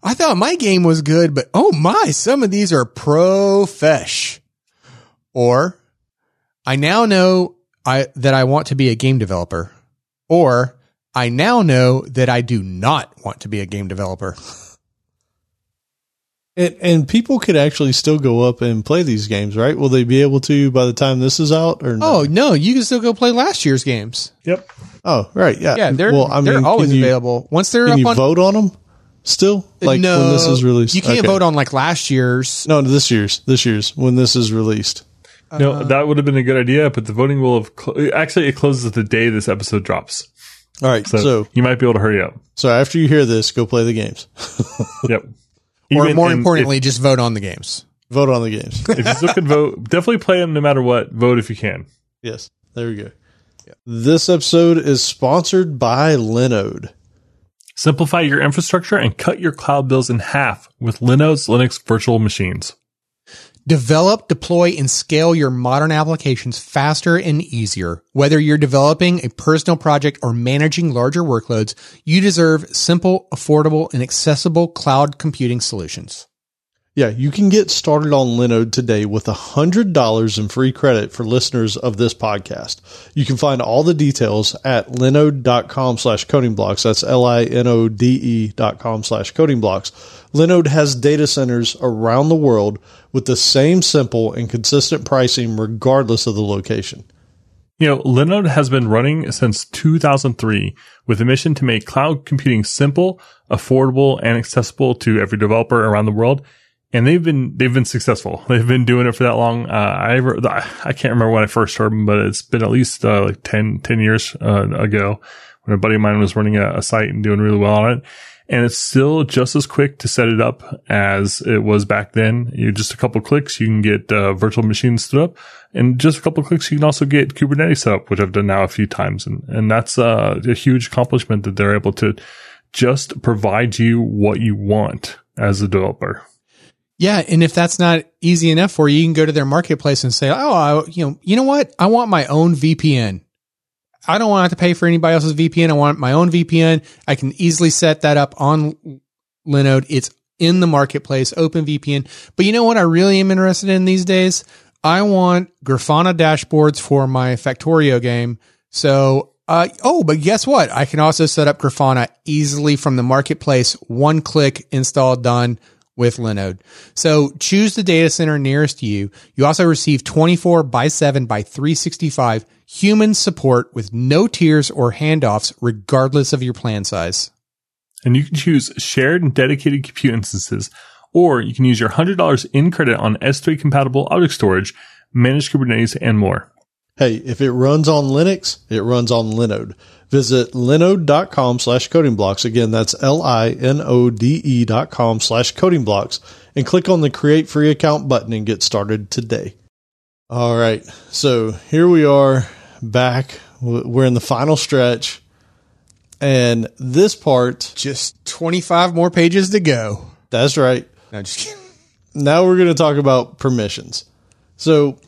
I thought my game was good, but oh my, some of these are profesh. Or I now know I that I want to be a game developer. Or I now know that I do not want to be a game developer. And, and people could actually still go up and play these games, right? Will they be able to by the time this is out or no? Oh no, you can still go play last year's games. Yep. Oh, right. Yeah. Yeah, they're well, I they're mean, always can you, available. Once they're Can up you on vote on them still? Like no, when this is released? You can't Okay. vote on like last year's. No, this year's. This year's when this is released. No, uh-huh. that would have been a good idea, but the voting will have cl- actually it closes the day this episode drops, All right. so, So, you might be able to hurry up. so after you hear this, go play the games. *laughs* Yep. Or more importantly, just vote on the games. vote on the games. if, if you still can *laughs* vote, definitely play them no matter what. Vote if you can. yes. There we go. This episode is sponsored by Linode. Simplify your infrastructure and cut your cloud bills in half with Linode's Linux virtual machines. Develop, deploy, and scale your modern applications faster and easier. Whether you're developing a personal project or managing larger workloads, you deserve simple, affordable, and accessible cloud computing solutions. Yeah, you can get started on Linode today with $100 in free credit for listeners of this podcast. You can find all the details at linode.com slash coding blocks. That's L-I-N-O-D-E dot com slash coding blocks. Linode has data centers around the world with the same simple and consistent pricing regardless of the location. You know, Linode has been running since 2003 with a mission to make cloud computing simple, affordable, and accessible to every developer around the world. And they've been, they've been successful. *laughs* They've been doing it for that long. Uh, I, I can't remember when I first heard them, but it's been at least, uh, like 10, 10 years, uh, ago when a buddy of mine was running a, a site and doing really well on it. And it's still just as quick to set it up as it was back then. You just a couple clicks, you can get uh, virtual machines stood up, and just a couple clicks, you can also get Kubernetes set up, which I've done now a few times, and and that's uh, a huge accomplishment that they're able to just provide you what you want as a developer. Yeah, and if that's not easy enough for you, you can go to their marketplace and say, "Oh, I, you know, you know what? I want my own VPN. I don't want to have to pay for anybody else's VPN. I want my own VPN. I can easily set that up on Linode. It's in the marketplace, OpenVPN. But you know what I really am interested in these days? I want Grafana dashboards for my Factorio game. So, uh, oh, but guess what? I can also set up Grafana easily from the marketplace. One click, install, done with Linode. So choose the data center nearest you. You also receive 24 by 7 by 365 human support with no tiers or handoffs, regardless of your plan size. And you can choose shared and dedicated compute instances, or you can use your $100 in credit on S3 compatible object storage, managed Kubernetes, and more. Hey, if it runs on Linux, it runs on Linode. Visit linode.com slash coding blocks. Again, that's L I N O D E dot com slash coding blocks and click on the create free account button and get started today. All right. So here we are back. We're in the final stretch and this part, Just 25 more pages to go. that's right. No. Now we're going to talk about permissions. So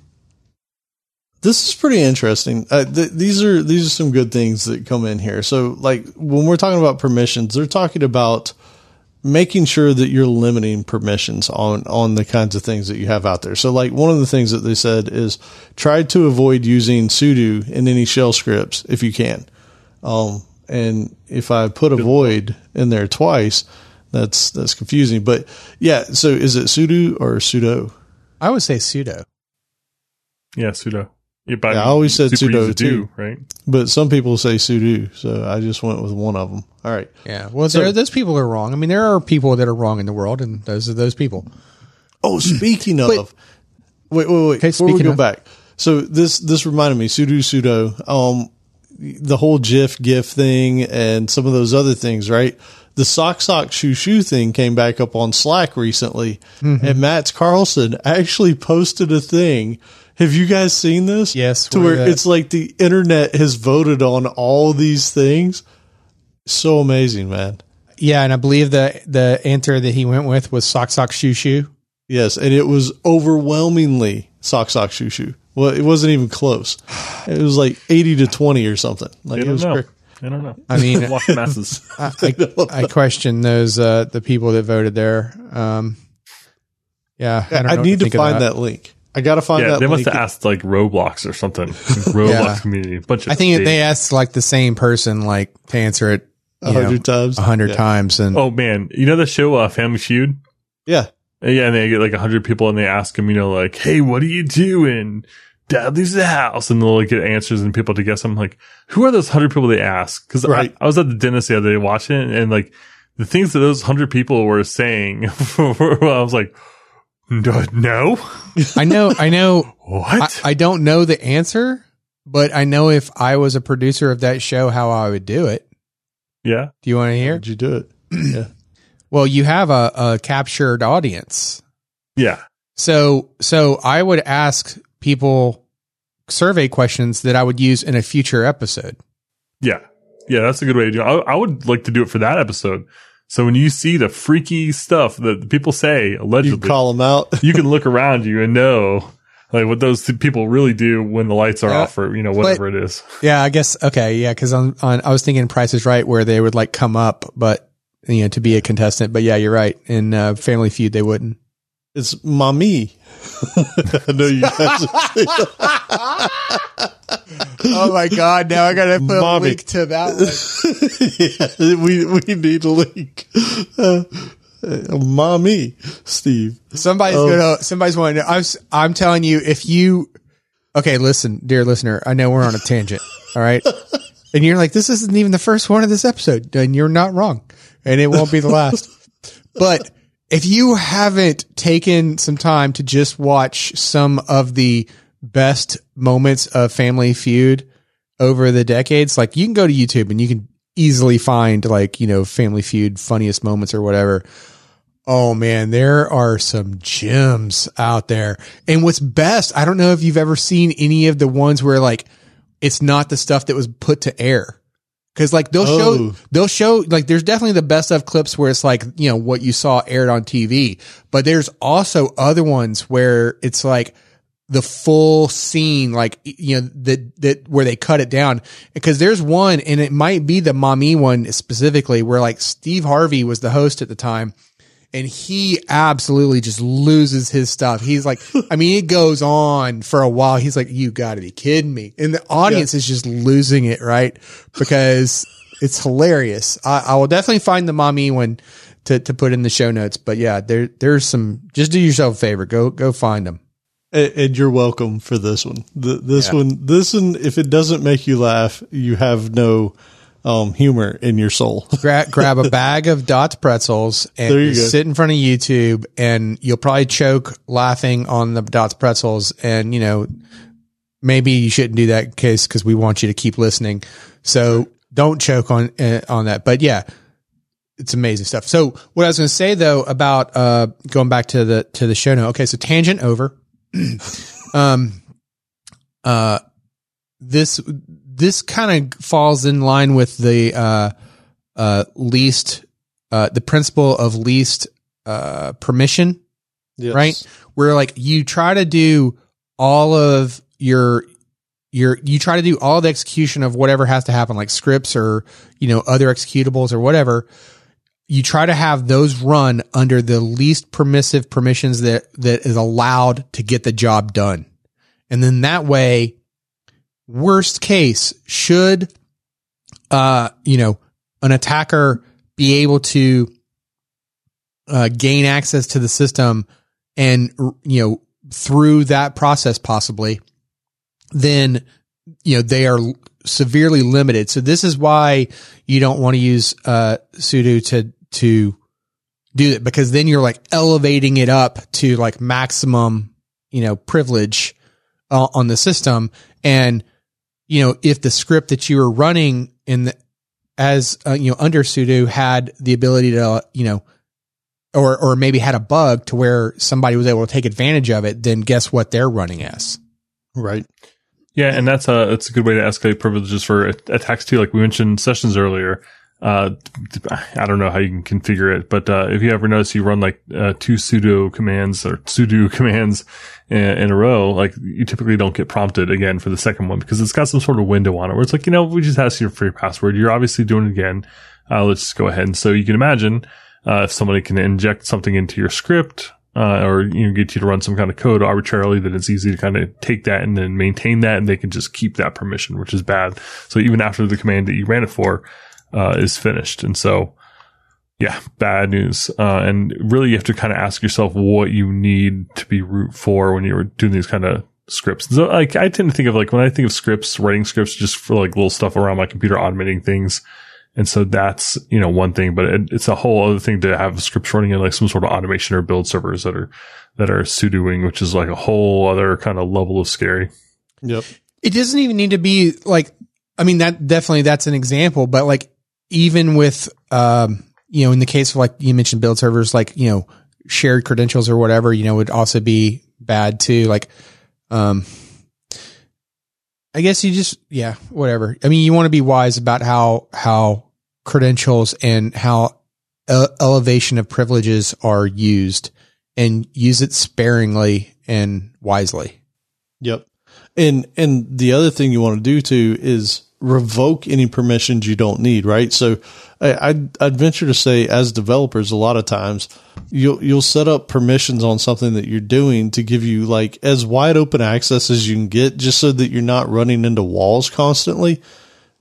This is pretty interesting. Uh, th- these are these are some good things that come in here. So, like when we're talking about permissions, they're talking about making sure that you're limiting permissions on on the kinds of things that you have out there. So, like one of the things that they said is try to avoid using sudo in any shell scripts if you can. Um, and if I put a void in there twice, that's that's confusing. But yeah, so is it sudo or sudo? I would say sudo. Yeah, sudo. Yeah, but Yeah, I always said super sudo too. do, right? But some people say sudo, so I just went with one of them. All right. Yeah. Well, So- there, those people are wrong. I mean, there are people that are wrong in the world, and those are those people. Oh, speaking of, Wait. wait, wait, wait. Okay, Before we go of- back, so this this reminded me sudo sudo. Um, the whole GIF GIF thing and some of those other things, right? The sock sock shoe shoe thing came back up on Slack recently, Mm-hmm. and Matt Carlson actually posted a thing. Have you guys seen this? Yes, to where where it's like the internet has voted on all these things. So amazing, man. Yeah, and I believe the the answer that he went with was sock sock shoe shoe. Yes, and it was overwhelmingly sock sock shoe shoe. Well, it wasn't even close. It was like eighty to twenty or something. Like it was know. cra- I don't know. I mean- *laughs* walk masses. *laughs* I, I, *laughs* I question those uh, the people that voted there. Um, yeah, I, don't know I need to think of find that. link. I got to find yeah, that. they must link. have asked like Roblox or something. *laughs* Roblox Yeah. community. Bunch of I think data. they asked like the same person like to answer it a hundred times. a hundred Yeah. times, and Oh man, you know the show uh, Family Feud? Yeah, Yeah, and they get like a hundred people and they ask them, you know, like, "Hey, what are you doing?" Dad leaves the house, and they'll like, get answers and people to guess. I'm like, who are those hundred people they ask? Because Right. I, I was at the dentist the other day watching it, and like the things that those hundred people were saying, *laughs* I was like, "No, no, I know, I know, *laughs* I, what?" I don't know the answer, but I know if I was a producer of that show, how I would do it. yeah, Do you want to how hear? did you do it? *clears throat* Yeah, Well, you have a, a captured audience. yeah, So, so I would ask people survey questions that I would use in a future episode. yeah, yeah. That's a good way to do it. I, I would like to do it for that episode. So when you see the freaky stuff that people say you allegedly, call them out. you can look *laughs* around you and know like what those people really do when the lights are Yeah. off or you know whatever it is. Yeah, I guess. Okay. Yeah. Cause on, on, I was thinking Price is Right where they would like come up, but you know, to be a contestant. But yeah, you're right. In uh, Family Feud, they wouldn't. It's mommy. *laughs* I know you guys. oh my God. Now I got to put a link to that one. *laughs* yeah, we we need a link. Uh, uh, mommy, Steve. Somebody's Oh. gonna. Somebody's wanting to. I'm. I'm telling you, if you. Okay, listen, dear listener. I know we're on a tangent. *laughs* All right, and you're like, this isn't even the first one of this episode, and you're not wrong, and it won't be the last. but if you haven't taken some time to just watch some of the best moments of Family Feud over the decades, like you can go to YouTube and you can easily find like you know Family Feud funniest moments or whatever. Oh man, there are some gems out there. And what's best, I don't know if you've ever seen any of the ones where like it's not the stuff that was put to air. Cause like they'll Oh. show, they'll show, like there's definitely the best of clips where it's like, you know, what you saw aired on TV. But there's also other ones where it's like the full scene, like, you know, that, that where they cut it down. Because there's one, and it might be the mommy one specifically, where like Steve Harvey was the host at the time and he absolutely just loses his stuff. He's like, I mean, it goes on for a while. He's like, you got to be kidding me. And the audience is just losing it, right? Because it's hilarious. I, I will definitely find the mommy one to, to put in the show notes. But yeah, there, there's some, just do yourself a favor. Go, go find them. And, and you're welcome for this one. The, this Yeah. one, this one, if it doesn't make you laugh, you have no um, humor in your soul. *laughs* Gra- grab a bag of Dots pretzels and There you just go. sit in front of YouTube and you'll probably choke laughing on the Dots pretzels. And, you know, maybe you shouldn't do that in case because we want you to keep listening. So don't choke on, uh, on that. But yeah, it's amazing stuff. So what I was going to say though about, uh, going back to the, to the show note. Okay. So tangent over. *clears throat* um, uh, this, this kind of falls in line with the, uh, uh, least, uh, the principle of least, uh, permission Yes. right? Where like you try to do all of your you're you try to do all the execution of whatever has to happen, like scripts or you know other executables or whatever. You try to have those run under the least permissive permissions that that is allowed to get the job done, and then that way, worst case, should uh you know an attacker be able to uh, gain access to the system and you know through that process possibly then you know they are severely limited. So this is why you don't want to use uh sudo to to do it because then you're like elevating it up to like maximum you know privilege uh, on the system. And you know if the script that you were running in the as uh, you know under sudo had the ability to you know or or maybe had a bug to where somebody was able to take advantage of it then guess what they're running as Right. Yeah, and that's a that's a good way to escalate privileges for attacks too. Like we mentioned sessions earlier. Uh, I don't know how you can configure it, but uh, if you ever notice you run like uh, two sudo commands or sudo *laughs* commands in, in, a row, like you typically don't get prompted again for the second one because it's got some sort of window on it where it's like, you know, we just asked you for your password. You're obviously doing it again. Uh, let's just go ahead. And so you can imagine uh, if somebody can inject something into your script uh, or you know, get you to run some kind of code arbitrarily, then it's easy to kind of take that and then maintain that, and they can just keep that permission, which is bad. So even after the command that you ran it for uh, is finished, and so yeah, bad news. Uh, and really, you have to kind of ask yourself what you need to be root for when you're doing these kind of scripts. So, like, I tend to think of like when I think of scripts, writing scripts just for like little stuff around my computer, automating things. And so that's, you know, one thing, but it, it's a whole other thing to have scripts running in like some sort of automation or build servers that are, that are sudoing, which is like a whole other kind of level of scary. Yep. it doesn't even need to be like i mean that definitely that's an example but like even with um you know in the case of like you mentioned build servers like you know shared credentials or whatever you know would also be bad too. Like um i guess you just yeah whatever. I mean you want to be wise about how how credentials and how ele- elevation of privileges are used and use it sparingly and wisely. Yep. And and the other thing you want to do too is revoke any permissions you don't need, right? So I, I'd, I'd venture to say as developers, a lot of times you'll, you'll set up permissions on something that you're doing to give you like as wide open access as you can get just so that you're not running into walls constantly.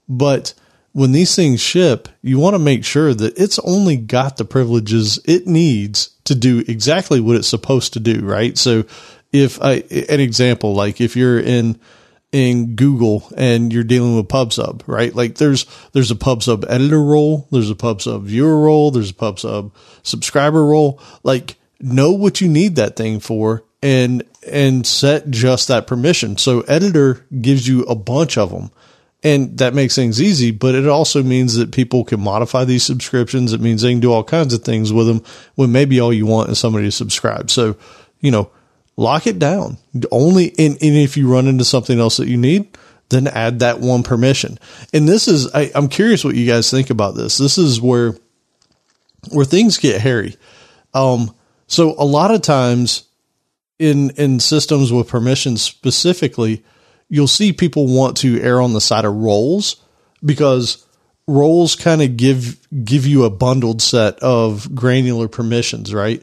But when these things ship, you want to make sure that it's only got the privileges it needs to do exactly what it's supposed to do, right? So if I, an example, like if you're in, in Google and you're dealing with PubSub, right? Like there's, there's a PubSub editor role. There's a PubSub viewer role. There's a PubSub subscriber role. Like know what you need that thing for and, and set just that permission. So editor gives you a bunch of them and that makes things easy, but it also means that people can modify these subscriptions. It means they can do all kinds of things with them when maybe all you want is somebody to subscribe. So, you know, lock it down. Only, and, and if you run into something else that you need, then add that one permission. And this is, I, I'm curious what you guys think about this. This is where, where things get hairy. Um, so a lot of times in, in systems with permissions specifically, you'll see people want to err on the side of roles because roles kind of give, give you a bundled set of granular permissions, right?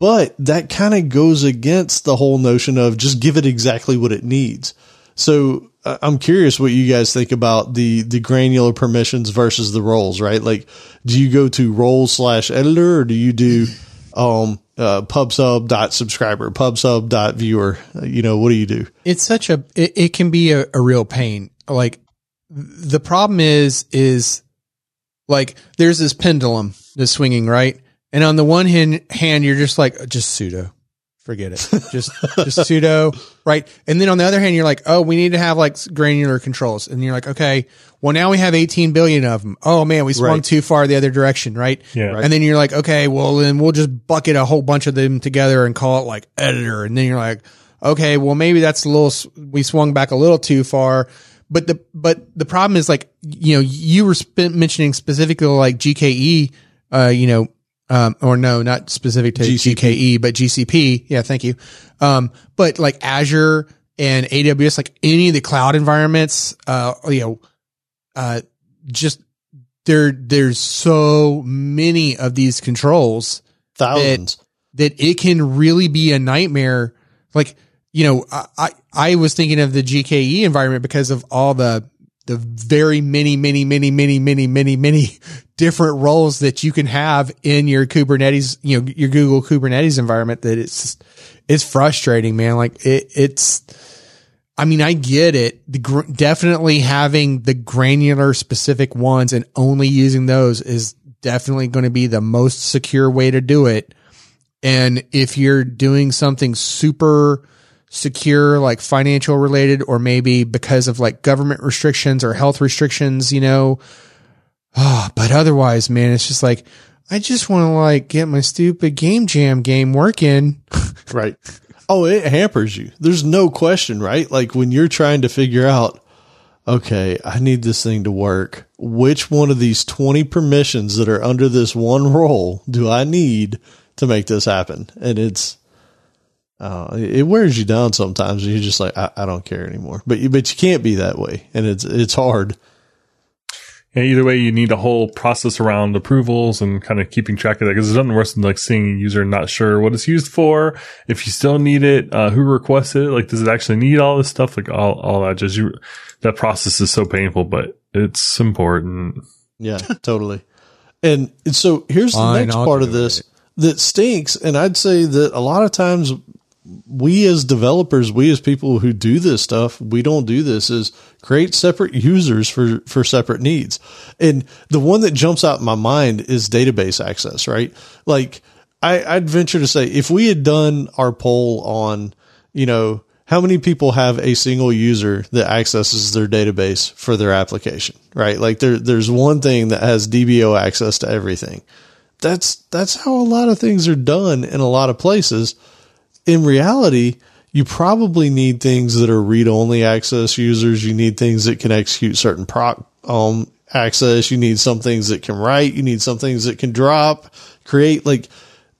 But that kind of goes against the whole notion of just give it exactly what it needs. So uh, I'm curious what you guys think about the the granular permissions versus the roles, right? Like, do you go to role slash editor or do you do *laughs* um, uh, pubsub dot subscriber, pubsub dot viewer? Uh, You know, what do you do? it's such a it, it can be a, a real pain like the problem is is like there's this pendulum that's swinging right and on the one hand hand you're just like just sudo. Forget it. Just just sudo right? And then on the other hand you're like oh we need to have like granular controls. And you're like okay well now we have 18 billion of them oh man we swung Right. too far the other direction right? Yeah. Right. and then you're like okay well then we'll just bucket a whole bunch of them together and call it like editor. And then you're like okay well maybe that's a little we swung back a little too far. But the but the problem is like you know you were sp- mentioning specifically like gke uh you know um or no not specific to GCP. gke but gcp yeah thank you um but like azure and AWS, like any of the cloud environments, uh, you know, uh, just there, there's so many of these controls Thousands. that it can really be a nightmare. Like, you know, I, I, I was thinking of the GKE environment because of all the, the very many, many, many, many, many, many, many different roles that you can have in your Kubernetes, you know, your Google Kubernetes environment that it's, it's frustrating, man. Like it, it's, I mean, I get it. Gr- definitely having the granular specific ones and only using those is definitely going to be the most secure way to do it. And if you're doing something super secure, like financial related, or maybe because of like government restrictions or health restrictions, you know, oh, but otherwise, man, it's just like, I just want to like get my stupid game jam game working. *laughs* Right. Oh, it hampers you. There's no question, right? Like when you're trying to figure out, okay, I need this thing to work. Which one of these 20 permissions that are under this one role do I need to make this happen? And it's, uh, it wears you down sometimes. And you're just like, I, I don't care anymore. But you, but you can't be that way. And it's, it's hard. Yeah, either way, you need a whole process around approvals and kind of keeping track of that because there's nothing worse than like seeing a user not sure what it's used for. If you still need it, uh, who requested it? Like, does it actually need all this stuff? Like all, all that just you, that process is so painful, but it's important. Yeah, *laughs* totally. And so here's the Fine, next I'll part of this that stinks. And I'd say that a lot of times we as developers, we as people who do this stuff, we don't do this is create separate users for, for separate needs. And the one that jumps out in my mind is database access, right? Like I, I'd venture to say if we had done our poll on, you know, how many people have a single user that accesses their database for their application, right? Like there, there's one thing that has DBO access to everything. That's, that's how a lot of things are done in a lot of places. In reality, you probably need things that are read only access users. You need things that can execute certain proc, um, access. You need some things that can write. You need some things that can drop, create like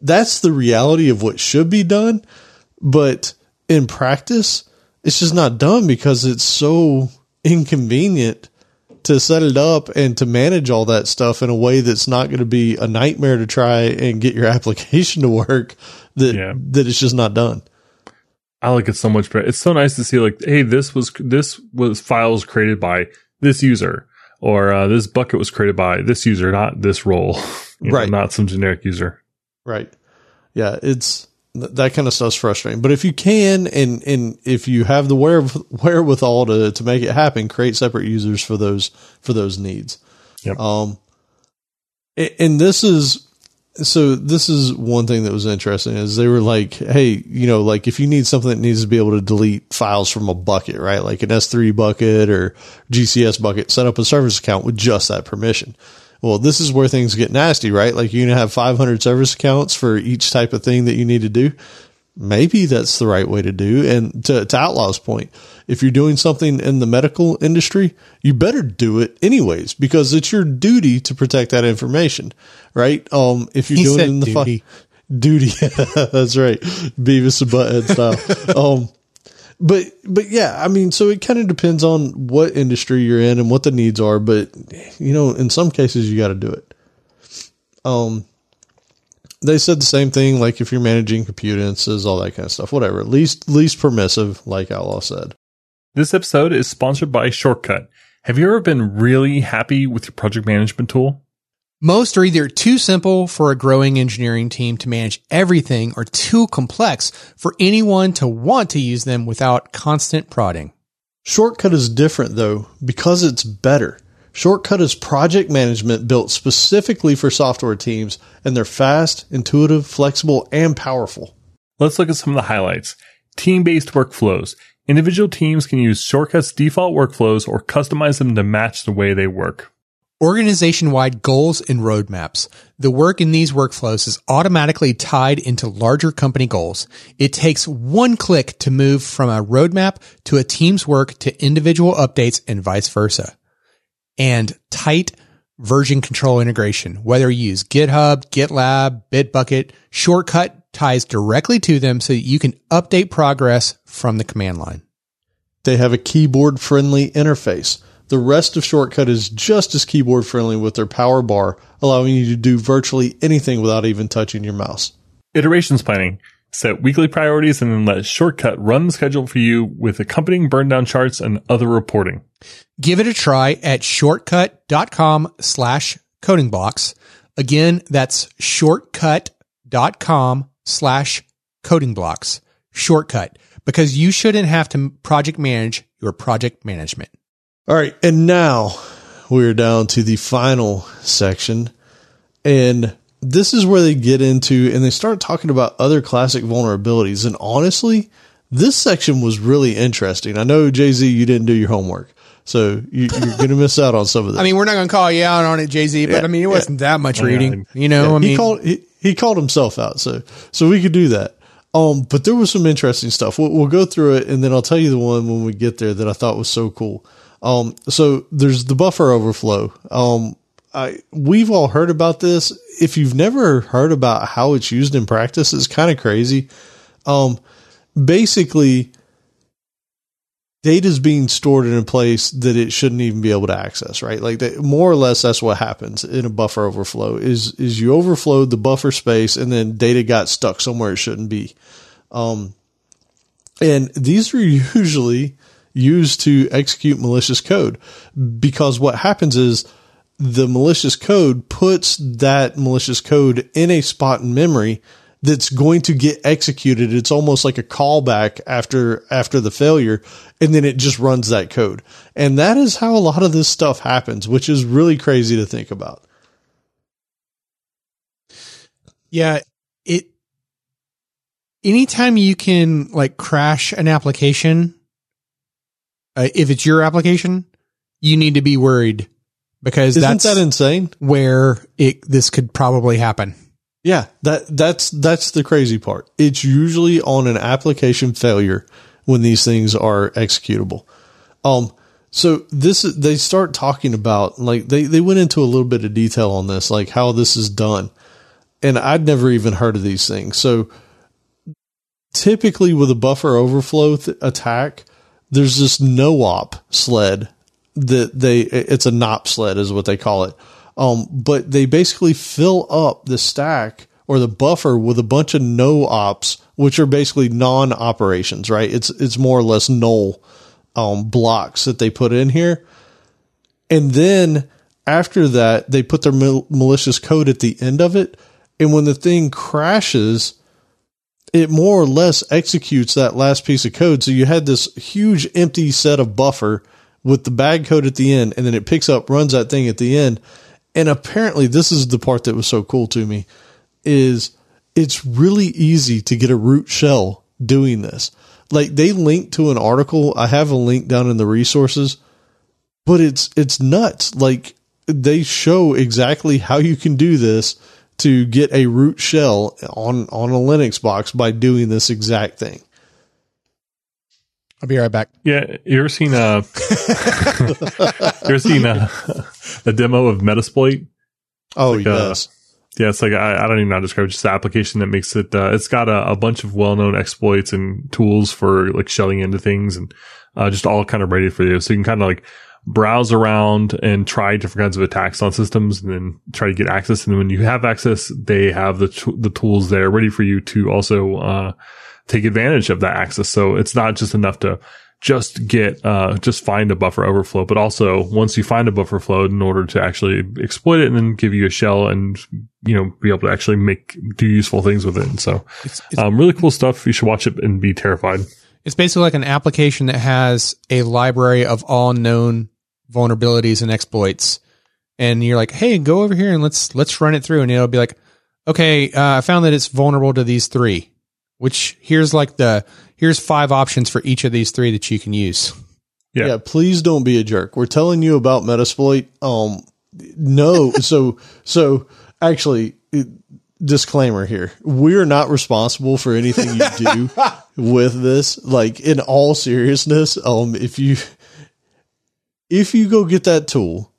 that's the reality of what should be done. But in practice, it's just not done because it's so inconvenient to set it up and to manage all that stuff in a way that's not going to be a nightmare to try and get your *laughs* application to work that Yeah. that it's just not done. I like it so much better. It's so nice to see like, hey, this was this was files created by this user, or uh, this bucket was created by this user, not this role, *laughs* You know, Right. Not some generic user. Right. Yeah, it's that kind of stuff's frustrating. But if you can and and if you have the where, wherewithal to to make it happen, create separate users for those for those needs. Yep. Um and this is so this is one thing that was interesting is they were like, hey, you know, like if you need something that needs to be able to delete files from a bucket, right? Like an S3 bucket or GCS bucket, set up a service account with just that permission. Well, this is where things get nasty, right? Like you're going to have 500 service accounts for each type of thing that you need to do. Maybe that's the right way to do. And to, to Outlaw's point, if you're doing something in the medical industry, you better do it anyways because it's your duty to protect that information, right? Um, if you're He doing it in the fi- duty. *laughs* duty. *laughs* That's right. Beavis and Butthead style. *laughs* um, but, but yeah, I mean, so it kind of depends on what industry you're in and what the needs are. But, you know, in some cases you got to do it. Um, they said the same thing. Like if you're managing computer instances, all that kind of stuff, whatever, least, least permissive, like Outlaw said. This episode is sponsored by Shortcut. Have you ever been really happy with your project management tool? Most are either too simple for a growing engineering team to manage everything or too complex for anyone to want to use them without constant prodding. Shortcut is different though because it's better. Shortcut is project management built specifically for software teams and they're fast, intuitive, flexible, and powerful. Let's look at some of the highlights. Team-based workflows. Individual teams can use Shortcut's default workflows or customize them to match the way they work. Organization wide goals and roadmaps. The work in these workflows is automatically tied into larger company goals. It takes one click to move from a roadmap to a team's work to individual updates and vice versa. And tight version control integration, whether you use GitHub, GitLab, Bitbucket, Shortcut ties directly to them so that you can update progress from the command line. they have a keyboard friendly interface. The rest of Shortcut is just as keyboard friendly with their power bar, allowing you to do virtually anything without even touching your mouse. Iterations planning. Set weekly priorities and then let Shortcut run the schedule for you with accompanying burn down charts and other reporting. Give it a try at shortcut.com slash coding blocks. Again, that's shortcut.com slash coding blocks. Shortcut, because you shouldn't have to project manage your project management. All right. And now we're down to the final section. And this is where they get into and they start talking about other classic vulnerabilities. And honestly, this section was really interesting. I know, Jay Z, you didn't do your homework. So you, are going to miss out on some of this. I mean, we're not going to call you out on it, Jay Z, but Yeah, I mean, it wasn't that much reading. You know, I he mean, called he, he called himself out, so so we could do that. Um, but there was some interesting stuff. We'll, we'll go through it, and then I'll tell you the one when we get there that I thought was so cool. Um, so there's the buffer overflow. Um, I we've all heard about this. If you've never heard about how it's used in practice, it's kind of crazy. Um, basically, data is being stored in a place that it shouldn't even be able to access, right? Like that, more or less, that's what happens in a buffer overflow. Is is you overflowed the buffer space, and then data got stuck somewhere it shouldn't be. Um, and these are *laughs* usually used to execute malicious code because what happens is the malicious code puts that malicious code in a spot in memory that's going to get executed. It's almost like a callback after after the failure, and then it just runs that code. And that is how a lot of this stuff happens, which is really crazy to think about. yeah, it, anytime you can like crash an application, uh, if it's your application, you need to be worried because Isn't that's that insane? where it, this could probably happen. Yeah, that that's that's the crazy part. It's usually on an application failure when these things are executable. Um, so this they start talking about like they they went into a little bit of detail on this, like how this is done, and I'd never even heard of these things. So typically with a buffer overflow th- attack, there's this no-op sled that they it's a NOP sled is what they call it. Um, but they basically fill up the stack or the buffer with a bunch of no ops, which are basically non operations, right? It's it's more or less null um, blocks that they put in here, and then after that they put their mal- malicious code at the end of it, and when the thing crashes, it more or less executes that last piece of code. So you had this huge empty set of buffer with the bad code at the end, and then it picks up, runs that thing at the end. And apparently, this is the part that was so cool to me is it's really easy to get a root shell doing this. Like they link to an article. I have a link down in the resources, but it's it's nuts. Like they show exactly how you can do this to get a root shell on on a Linux box by doing this exact thing. I'll be right back. Yeah, you ever seen a *laughs* you ever seen a, a demo of Metasploit? Oh like, uh, yes, Yeah, it's like I, I don't even know how to describe it. Just the application that makes it. Uh, it's got a, a bunch of well-known exploits and tools for like shelling into things, and uh, just all kind of ready for you. So you can kind of like browse around and try different kinds of attacks on systems, and then try to get access. And when you have access, they have the t- the tools there ready for you to also uh, take advantage of that access. So it's not just enough to just get uh just find a buffer overflow but also once you find a buffer flow in order to actually exploit it and then give you a shell and you know be able to actually make do useful things with it and so It's, it's, um really cool stuff you should watch it and be terrified it's basically like an application that has a library of all known vulnerabilities and exploits. And you're like, hey, go over here and let's let's run it through. And it'll be like, okay, uh, I found that it's vulnerable to these three. Which here's like the here's five options for each of these three that you can use. Yeah. yeah. Please don't be a jerk. We're telling you about Metasploit. Um, no. *laughs* so so actually, it, disclaimer here: we're not responsible for anything you do *laughs* with this. Like in all seriousness, um, if you if you go get that tool,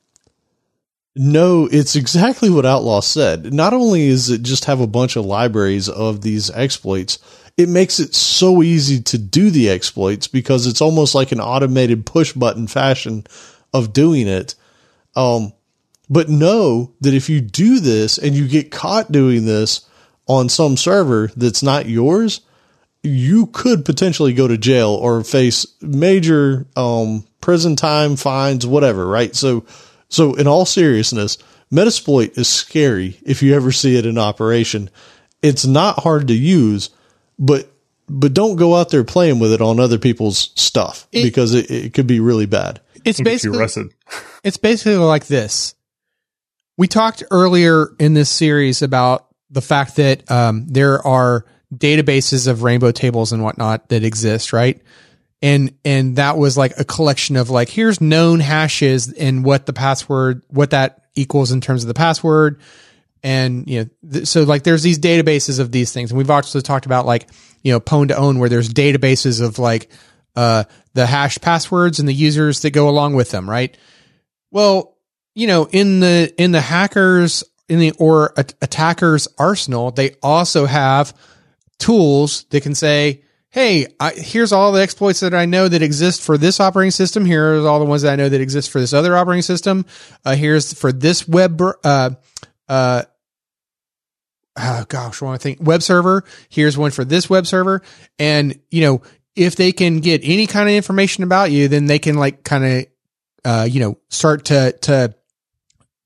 No, it's exactly what Outlaw said. Not only is it just have a bunch of libraries of these exploits, it makes it so easy to do the exploits because it's almost like an automated push button fashion of doing it. Um, but know that if you do this and you get caught doing this on some server that's not yours, you could potentially go to jail or face major um, prison time, fines, whatever, right? So, so in all seriousness, Metasploit is scary if you ever see it in operation. It's not hard to use, but but don't go out there playing with it on other people's stuff It- because it, it could be really bad. It's basically *laughs* it's basically like this. We talked earlier in this series about the fact that um, there are databases of rainbow tables and whatnot that exist, right? And and that was like a collection of like here's known hashes and what the password what that equals in terms of the password, and you know th- so like there's these databases of these things, and we've also talked about like you know pwn to own where there's databases of like uh the hash passwords and the users that go along with them, right? Well, you know, in the in the hackers in the or a- attackers arsenal, they also have tools that can say, "Hey, I, here's all the exploits that I know that exist for this operating system. Here's all the ones that I know that exist for this other operating system. Uh, here's for this web uh uh." Oh gosh, what I think? Web server. Here's one for this web server, and you know if they can get any kind of information about you, then they can like kind of uh, you know, start to to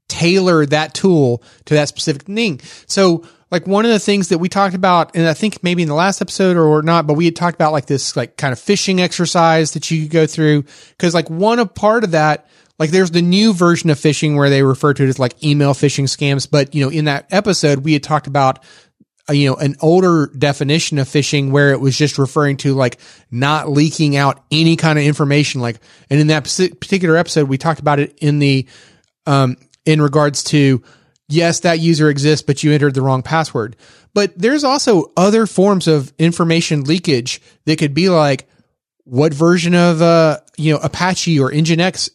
tailor that tool to that specific thing. So, like one of the things that we talked about, and I think maybe in the last episode or not, but we had talked about like this like kind of phishing exercise that you could go through because like one a part of that. Like there's the new version of phishing where they refer to it as like email phishing scams. But, you know, in that episode, we had talked about uh, you know, an older definition of phishing where it was just referring to like not leaking out any kind of information. Like, and in that particular episode, we talked about it in the, um, in regards to, yes, that user exists, but you entered the wrong password. But there's also other forms of information leakage that could be like, what version of, uh, you know, Apache or Nginx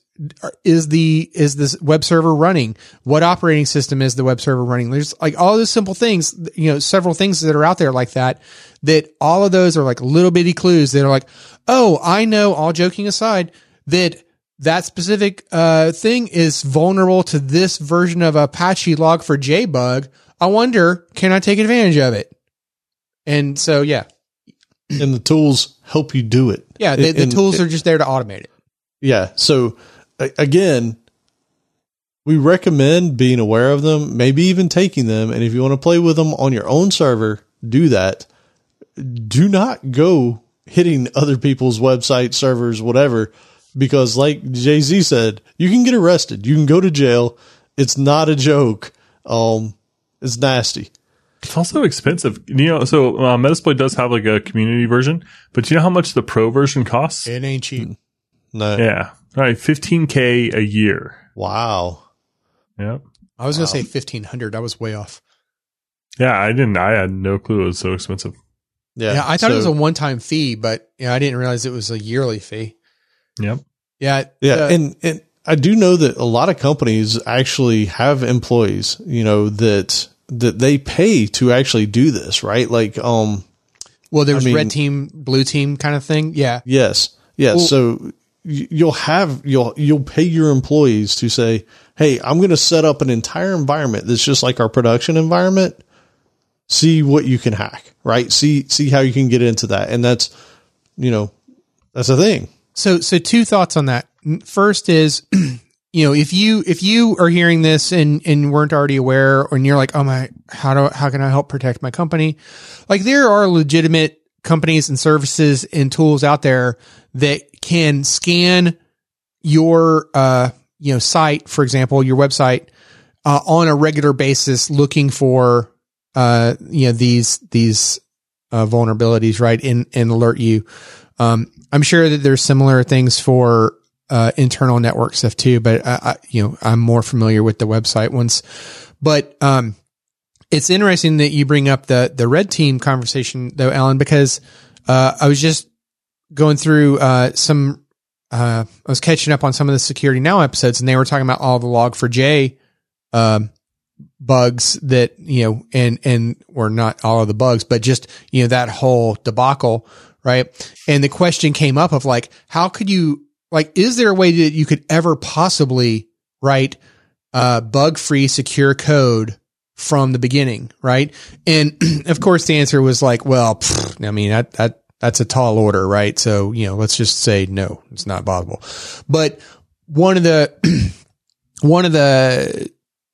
is the is this web server running what operating system is the web server running there's like all those simple things you know several things that are out there like that that all of those are like little bitty clues that are like oh i know all joking aside that that specific uh, thing is vulnerable to this version of apache Log4j bug i wonder can i take advantage of it and so yeah *clears throat* and the tools help you do it. yeah the, the And- tools are just there to automate it Yeah. So again, we recommend being aware of them, maybe even taking them. And if you want to play with them on your own server, do that. Do not go hitting other people's websites, servers, whatever, because like Jay Z said, you can get arrested. You can go to jail. It's not a joke. Um, it's nasty. It's also expensive. You know, so uh, Metasploit does have like a community version, but do you know how much the pro version costs? it ain't cheap No. Yeah. All right. 15K a year. Wow. Yep. i was gonna say 1500 i was way off Yeah. I didn't, I had no clue it was so expensive. Yeah. Yeah, I thought it was a one-time fee, but yeah, I didn't realize it was a yearly fee. Yep. Yeah, Yeah, uh, and and I do know that a lot of companies actually have employees, you know, that that they pay to actually do this, right? Like, um, well, there was I mean- red team, blue team kind of thing. Yeah, yes, yes. Well- so you'll have you'll you'll pay your employees to say, "Hey, I'm going to set up an entire environment that's just like our production environment. See what you can hack, right? See see how you can get into that, and that's you know that's a thing. So, so two thoughts on that. First is, *clears throat* you know, if you if you are hearing this and and weren't already aware, and you're like, oh my, how do how can I help protect my company? Like, there are legitimate companies and services and tools out there that can scan your uh you know site, for example, your website uh, on a regular basis, looking for uh you know these these uh, vulnerabilities, right, and and alert you. Um, I'm sure that there's similar things for uh, internal network stuff too, but I, I, you know, I'm more familiar with the website ones. But um, it's interesting that you bring up the the red team conversation though, Alan, because uh, I was just going through uh, some. Uh, I was catching up on some of the Security Now episodes, and they were talking about all the Log4j um, bugs that, you know, and, and, or not all of the bugs, but just, you know, that whole debacle. Right. And the question came up of like, how could you, like, is there a way that you could ever possibly write, uh, bug free secure code from the beginning? Right. And *clears throat* of course the answer was like, well, pfft, I mean, that, that, that's a tall order, right? So, you know, let's just say no, it's not possible. But one of the, *clears throat* one of the,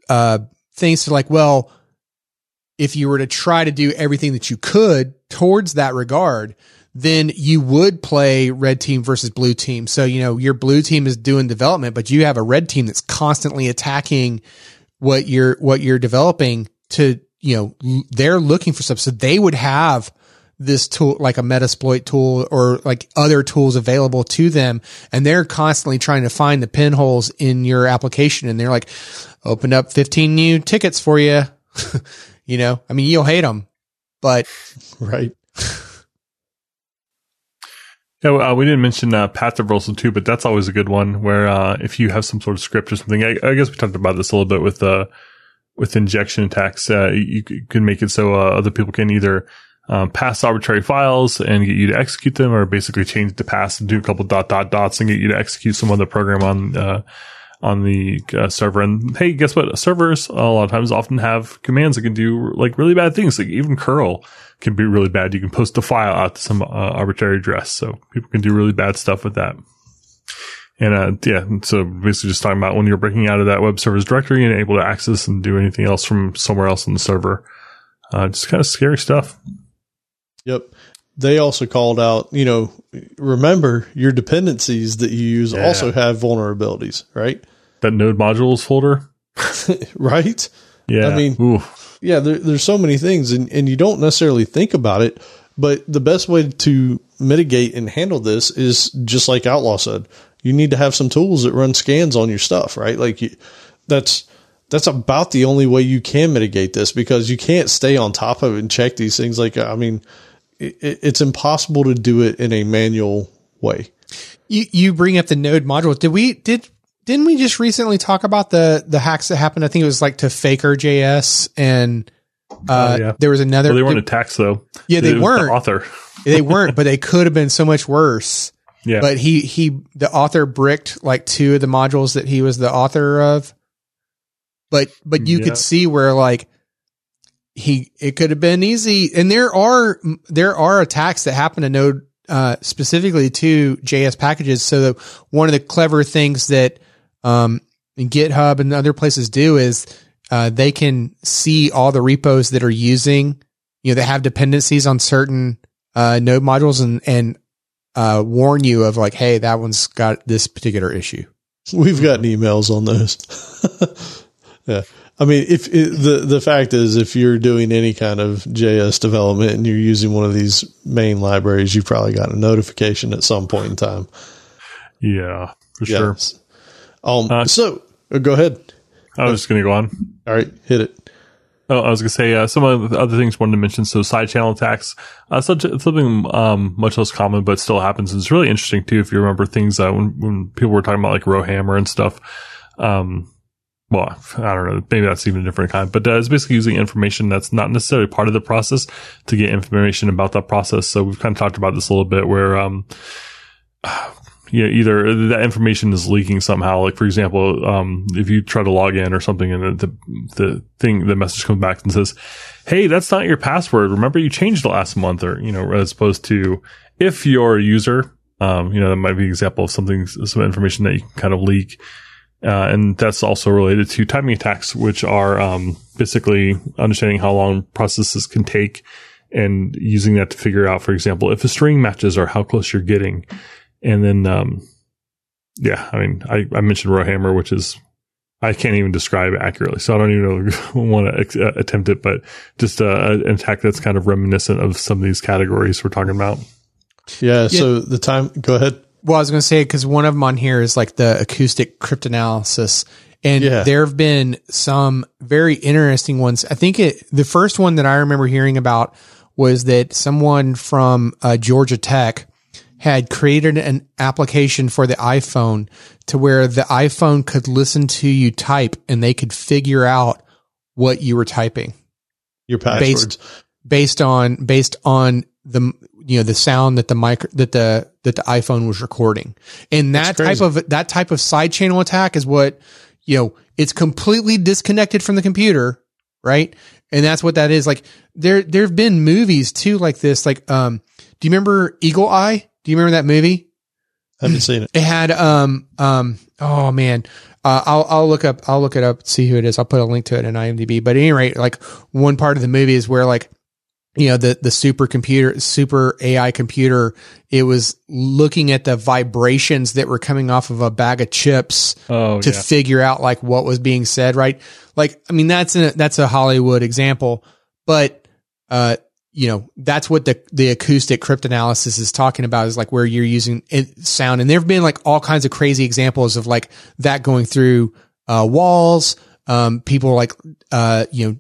uh, things to like, well, if you were to try to do everything that you could towards that regard, then you would play red team versus blue team. So, you know, your blue team is doing development, but you have a red team that's constantly attacking what you're, what you're developing to, you know, they're looking for stuff. So they would have this tool, like a Metasploit tool or like other tools available to them. And they're constantly trying to find the pinholes in your application. And they're like, opened up 15 new tickets for you. *laughs* you know, I mean, you'll hate them, but right. *laughs* Yeah, uh, we didn't mention uh, path traversal too, but that's always a good one. Where uh, if you have some sort of script or something, I, I guess we talked about this a little bit with uh, with injection attacks. Uh, you, you, can make it so uh, other people can either um, pass arbitrary files and get you to execute them, or basically change the pass and do a couple dot dot dots and get you to execute some other program on uh, on the uh, server. And hey, guess what? Servers a lot of times often have commands that can do like really bad things. Like even curl can be really bad. You can post a file out to some uh, arbitrary address, so people can do really bad stuff with that. And uh, yeah, so basically just talking about when you're breaking out of that web server's directory and able to access and do anything else from somewhere else on the server. Uh, just kind of scary stuff. Yep. They also called out, you know, remember your dependencies that you use yeah. also have vulnerabilities, right? That node modules folder. *laughs* right? Yeah. I mean, Ooh. yeah, there, there's so many things and, and you don't necessarily think about it, but the best way to mitigate and handle this is just like Outlaw said, you need to have some tools that run scans on your stuff, right? Like you, that's, that's about the only way you can mitigate this because you can't stay on top of it and check these things. Like, I mean, it, it's impossible to do it in a manual way. You you bring up the node module. Did we did didn't we just recently talk about the the hacks that happened? I think it was like to Faker JS and uh, oh, yeah. there was another. Well, they weren't attacks though. Yeah, they weren't. The author. *laughs* they weren't, *laughs* but they could have been so much worse. Yeah. But he he the author bricked like two of the modules that he was the author of. But but you yeah. could see where like he it could have been easy and there are there are attacks that happen to node uh, specifically to js packages so one of the clever things that um, github and other places do is uh, they can see all the repos that are using you know that have dependencies on certain uh, node modules and and uh, warn you of like hey that one's got this particular issue we've gotten emails on those *laughs* yeah I mean, if it, the the fact is, if you're doing any kind of JS development and you're using one of these main libraries, you've probably got a notification at some point in time. Yeah, for sure. Um. Uh, so, uh, go ahead. I was just going to go on. All right, hit it. Oh, I was going to say uh, some of the other things I wanted to mention. So, side channel attacks, uh, such something um, much less common, but still happens. And it's really interesting too if you remember things uh, when when people were talking about like Rowhammer and stuff. Um, well, I don't know. Maybe that's even a different kind, but uh, it's basically using information that's not necessarily part of the process to get information about that process. So we've kind of talked about this a little bit where, um, yeah, either that information is leaking somehow. Like for example, um, if you try to log in or something and the, the thing, the message comes back and says, Hey, that's not your password. Remember you changed it last month or, you know, as opposed to if you're a user, um, you know, that might be an example of something, some information that you can kind of leak. Uh, and that's also related to timing attacks, which are um, basically understanding how long processes can take and using that to figure out, for example, if a string matches or how close you're getting. And then, um, yeah, I mean, I, I mentioned Rowhammer, which is I can't even describe it accurately, so I don't even *laughs* want to ex- uh, attempt it. But just uh, an attack that's kind of reminiscent of some of these categories we're talking about. Yeah. yeah. So the time. Go ahead. Well, I was going to say because one of them on here is like the acoustic cryptanalysis, and yeah. there have been some very interesting ones. I think it the first one that I remember hearing about was that someone from uh, Georgia Tech had created an application for the iPhone to where the iPhone could listen to you type and they could figure out what you were typing Your passwords. based on based on the you know the sound that the mic that the that the iPhone was recording. And that type of that type of side channel attack is what you know it's completely disconnected from the computer, right? And that's what that is. Like there there've been movies too like this like um do you remember Eagle Eye? Do you remember that movie? I haven't seen it. It had um um oh man. Uh, I'll I'll look up I'll look it up see who it is. I'll put a link to it in IMDb. But at any rate, like one part of the movie is where like you know the the supercomputer super AI computer it was looking at the vibrations that were coming off of a bag of chips Oh, to yeah. figure out like what was being said, right? Like, I mean, that's a, that's a Hollywood example, but, uh, you know, that's what the, the acoustic cryptanalysis is talking about is like where you're using it, sound. And there've been like all kinds of crazy examples of like that going through, uh, walls, um, people like, uh, you know,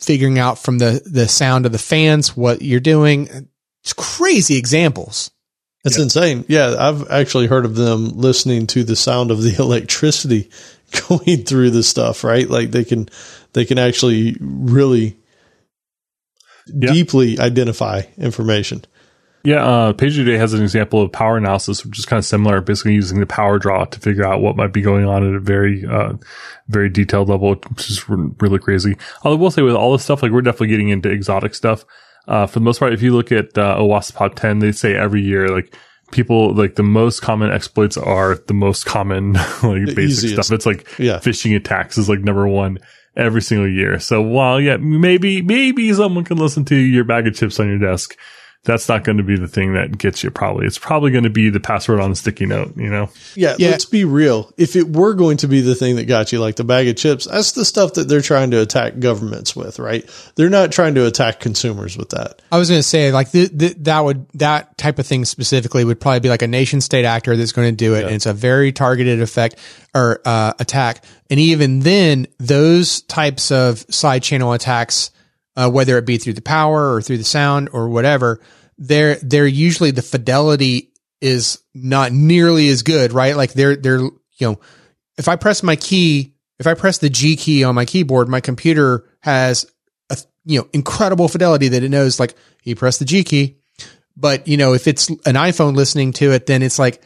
figuring out from the, the sound of the fans what you're doing. It's crazy examples. It's insane. Yeah, I've actually heard of them listening to the sound of the *laughs* electricity *laughs* going through the stuff, right? Like they can they can actually really Yeah. deeply identify information. Yeah, uh, PagerDuty has an example of power analysis, which is kind of similar, basically using the power draw to figure out what might be going on at a very, uh, very detailed level, which is really crazy. I will say with all this stuff, like we're definitely getting into exotic stuff. Uh, for the most part, if you look at, uh, OWASP Top 10, they say every year, like, people, like, the most common exploits are the most common, *laughs* like, basic easiest. stuff. It's like, Yeah. phishing attacks is like number one every single year. So while, yeah, maybe, maybe someone can listen to your bag of chips on your desk. That's not going to be the thing that gets you probably. It's probably going to be the password on the sticky note, you know? Yeah, Yeah. let's be real. If it were going to be the thing that got you, like the bag of chips, that's the stuff that they're trying to attack governments with, right? They're not trying to attack consumers with that. I was going to say like th- th- that would that type of thing specifically would probably be like a nation state actor that's going to do it, and it's a very targeted effect or uh, attack. And even then, those types of side channel attacks, uh, whether it be through the power or through the sound or whatever, they're they're usually the fidelity is not nearly as good, right? Like they're they're you know, if I press my key, if I press the G key on my keyboard, my computer has a you know incredible fidelity that it knows like you press the G key. But you know, if it's an iPhone listening to it, then it's like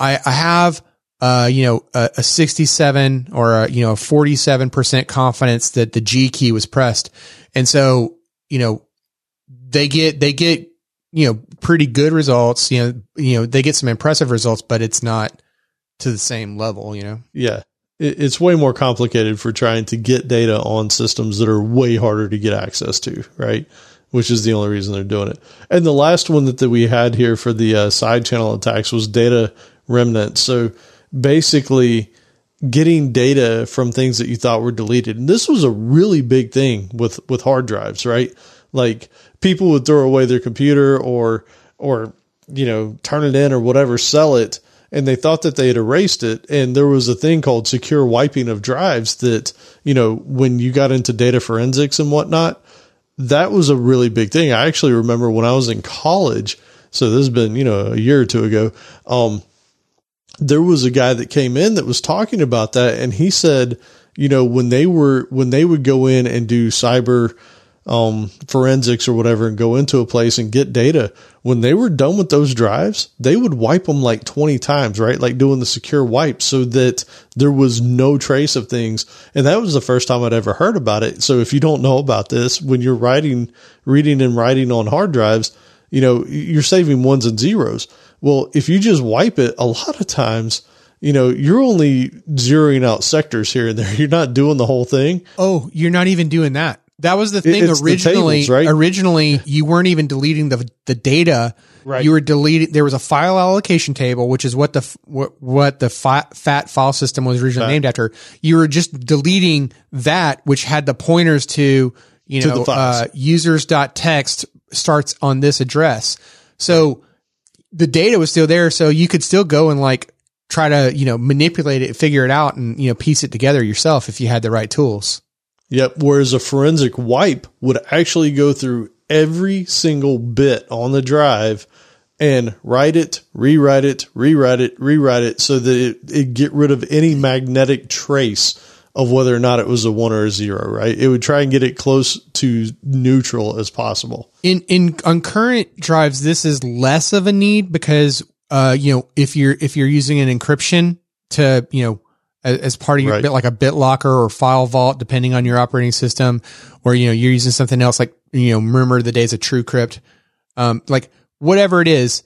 I I have uh you know a, a 67 or a you know a 47% confidence that the G key was pressed. And so, you know, they get they get you know pretty good results, you know, you know, they get some impressive results, but it's not to the same level, you know. Yeah. It, it's way more complicated for trying to get data on systems that are way harder to get access to, right? Which is the only reason they're doing it. And the last one that, that we had here for the uh, side channel attacks was data remnants. So basically, getting data from things that you thought were deleted. And this was a really big thing with with hard drives, right? Like people would throw away their computer or or you know, turn it in or whatever, sell it, and they thought that they had erased it. And there was a thing called secure wiping of drives that, you know, when you got into data forensics and whatnot, that was a really big thing. I actually remember when I was in college, so this has been, you know, a year or two ago, um, there was a guy that came in that was talking about that and he said, you know, when they were when they would go in and do cyber um, forensics or whatever and go into a place and get data, when they were done with those drives, they would wipe them like 20 times, right? Like doing the secure wipe so that there was no trace of things. And that was the first time I'd ever heard about it. So if you don't know about this, when you're writing, reading and writing on hard drives, you know, you're saving ones and zeros. Well, if you just wipe it, a lot of times, you know, you're only zeroing out sectors here and there. *laughs* You're not doing the whole thing. Oh, you're not even doing that. That was the thing it's the originally. tables, right? Originally, you weren't even deleting the the data. Right. You were deleting. There was a file allocation table, which is what the what, what the fi- FAT file system was originally Fat. named after. You were just deleting that, which had the pointers to you To know the files. uh, users.txt starts on this address. So the data was still there, so you could still go and like try to you know manipulate it, figure it out, and you know piece it together yourself if you had the right tools. Yep. Whereas a forensic wipe would actually go through every single bit on the drive and write it, rewrite it, rewrite it, rewrite it so that it, it get rid of any magnetic trace of whether or not it was a one or a zero, right? It would try and get it close to neutral as possible. In in on current drives, this is less of a need because uh you know if you're if you're using an encryption to you know as, as part of your Right. bit like a BitLocker or FileVault, depending on your operating system, or you know you're using something else like you know remember the days of TrueCrypt, um like whatever it is,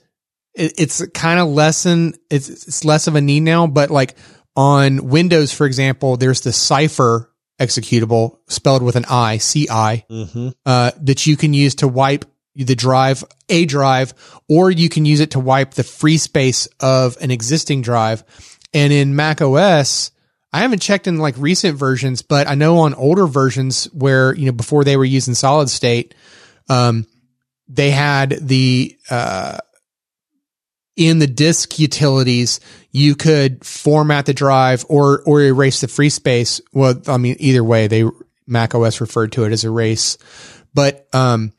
it, it's kind of lessen it's it's less of a need now, but like on Windows, for example, there's the Cipher executable spelled with an I, C I Mm-hmm. uh, that you can use to wipe the drive, a drive, or you can use it to wipe the free space of an existing drive. And in Mac OS, I haven't checked in like recent versions, but I know on older versions where, you know, before they were using solid state, um, they had the, uh, in the disk utilities, you could format the drive or, or erase the free space. Well, I mean, either way, they, Mac OS referred to it as erase, but, um,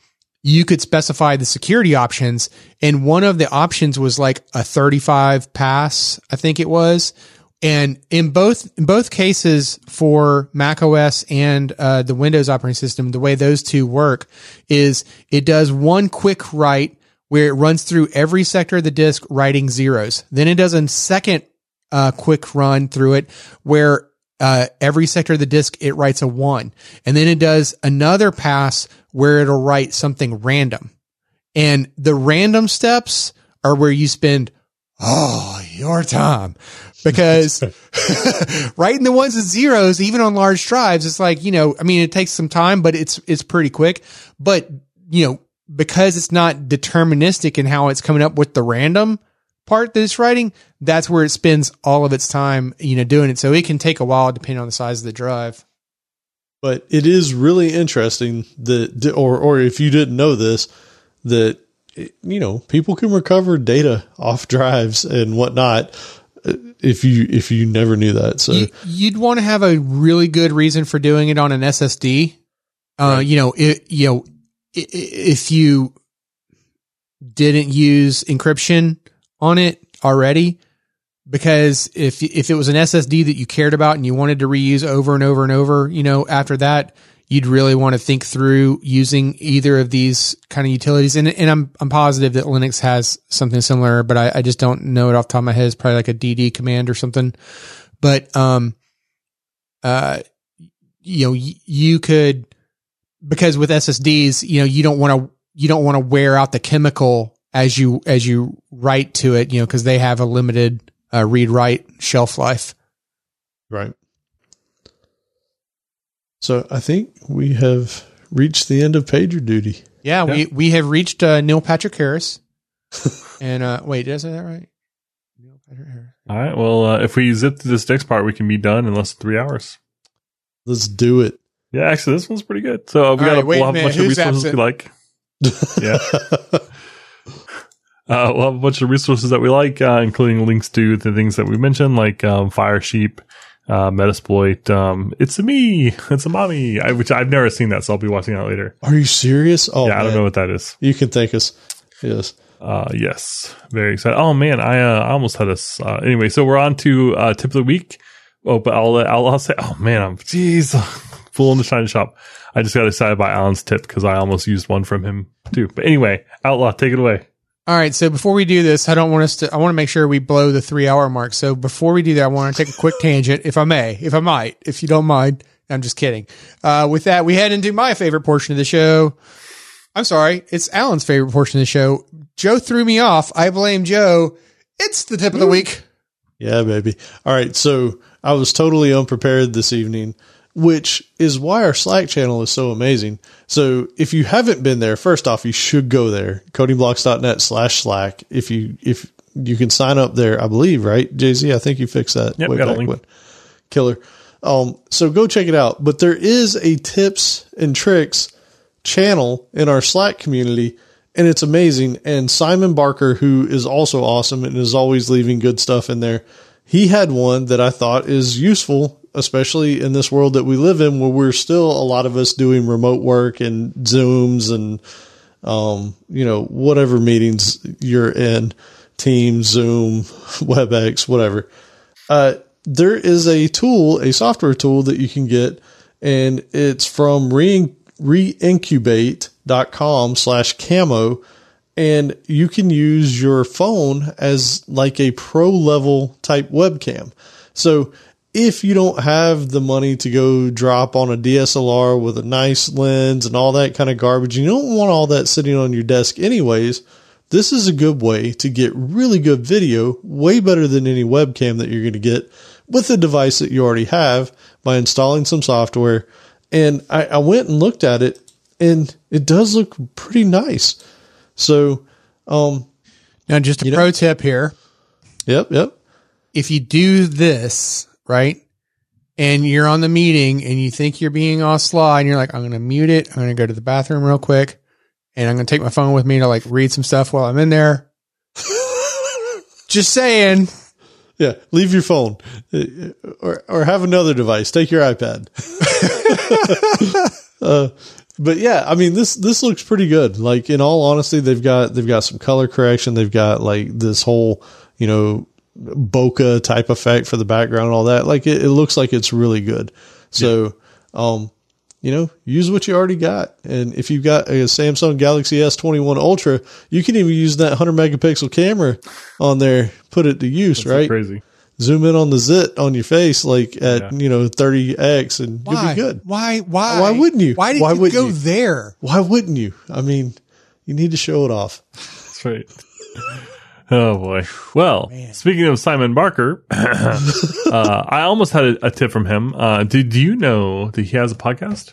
you could specify the security options. And one of the options was like a 35 pass, I think it was. And in both, in both cases for Mac OS and, uh, the Windows operating system, the way those two work is it does one quick write where it runs through every sector of the disk writing zeros. Then it does a second, uh, quick run through it where uh, every sector of the disk, it writes a one. And then it does another pass where it'll write something random. And the random steps are where you spend all your time because *laughs* *laughs* writing the ones and zeros, even on large drives, it's like, you know, I mean, it takes some time, but it's, it's pretty quick. But, you know, because it's not deterministic in how it's coming up with the random, part that it's writing, that's where it spends all of its time, you know, doing it. So it can take a while depending on the size of the drive. But it is really interesting that, or or if you didn't know this, that you know people can recover data off drives and whatnot. uh, If you if you never knew that, so You, you'd want to have a really good reason for doing it on an SSD. Uh, you know, it, you know, if you didn't use encryption on it already, because if if it was an SSD that you cared about and you wanted to reuse over and over and over, you know, after that, you'd really want to think through using either of these kind of utilities. And and I'm I'm positive that Linux has something similar, but I, I just don't know it off the top of my head. It's probably like a DD command or something. But um, uh, you know, y- you could because with SSDs, you know, you don't want to you don't want to wear out the chemical as you as you write to it, you know, because they have a limited uh, read write shelf life. right. So I think we have reached the end of PagerDuty. Yeah, we we have reached uh, Neil Patrick Harris. *laughs* and uh, wait, did I say that right? Neil Patrick Harris. All right. Well, uh, if we zip through this next part, we can be done in less than three hours. Let's do it. Yeah, actually, this one's pretty good. So we All got right, a, we'll a have a minute. bunch of resources we like. *laughs* Yeah. Uh, we'll have a bunch of resources that we like, uh, including links to the things that we mentioned, like um, Firesheep, uh, Metasploit. Um, it's a me, it's a mommy, I, which I've never seen that, so I'll be watching that later. Are you serious? Oh, yeah, I don't know what that is. You can thank us. Yes. Uh, yes, very excited. Oh man, I, uh, I almost had this. Uh, anyway, so we're on to uh, tip of the week. Oh, but I'll I'll, I'll say, oh man, I'm jeez, *laughs* full in the shiny shop. I just got excited by Alan's tip because I almost used one from him too. But anyway, Outlaw, take it away. All right. So before we do this, I don't want us to, I want to make sure we blow the three hour mark. So before we do that, I want to take a quick tangent, if I may, if I might, if you don't mind. I'm just kidding. Uh, with that, we head into my favorite portion of the show. I'm sorry. It's Alan's favorite portion of the show. Joe threw me off. I blame Joe. It's the tip of the week. Yeah, baby. All right. So I was totally unprepared this evening, which is why our Slack channel is so amazing. So if you haven't been there, first off, you should go there, codingblocks.net slash Slack. If you, if you can sign up there, I believe, right? Jay Z, I think you fixed that. Yep, way got a link. when. Killer. Um, so go check it out. But there is a tips and tricks channel in our Slack community, and it's amazing. And Simon Barker, who is also awesome and is always leaving good stuff in there, he had one that I thought is useful, especially in this world that we live in, where we're still a lot of us doing remote work and Zooms and um, you know, whatever meetings you're in, Teams, Zoom, *laughs* WebEx, whatever. Uh, there is a tool, a software tool that you can get, and it's from re- reincubate.com slash camo. And you can use your phone as like a pro level type webcam. So if you don't have the money to go drop on a DSLR with a nice lens and all that kind of garbage, you don't want all that sitting on your desk anyways. This is a good way to get really good video, way better than any webcam that you're going to get with the device that you already have by installing some software. And I, I went and looked at it and it does look pretty nice. So, um, Now, just a You know- pro tip here. yep, yep. If you do this, right, and you're on the meeting and you think you're being all sly and you're like, I'm going to mute it. I'm going to go to the bathroom real quick and I'm going to take my phone with me to like read some stuff while I'm in there. *laughs* Just saying. Yeah, leave your phone Uh, or or have another device. Take your iPad. *laughs* uh, but yeah, I mean this this looks pretty good. Like in all honesty, they've got they've got some color correction. They've got like this whole you know bokeh type effect for the background and all that. Like it, it looks like it's really good. So um you know, use what you already got. And if you've got a Samsung Galaxy S21 Ultra, you can even use that 100 megapixel camera on there, put it to use, That's right? Crazy. zoom in on the zit on your face like at Yeah. you know 30x and Why? you'll be good Why? Why? Why wouldn't you? Why did Why you wouldn't go you? there? why wouldn't you i mean you need to show it off That's right. *laughs* Oh boy. Well, speaking of Simon Barker, *clears throat* uh, I almost had a, a tip from him. Uh, did you know that he has a podcast?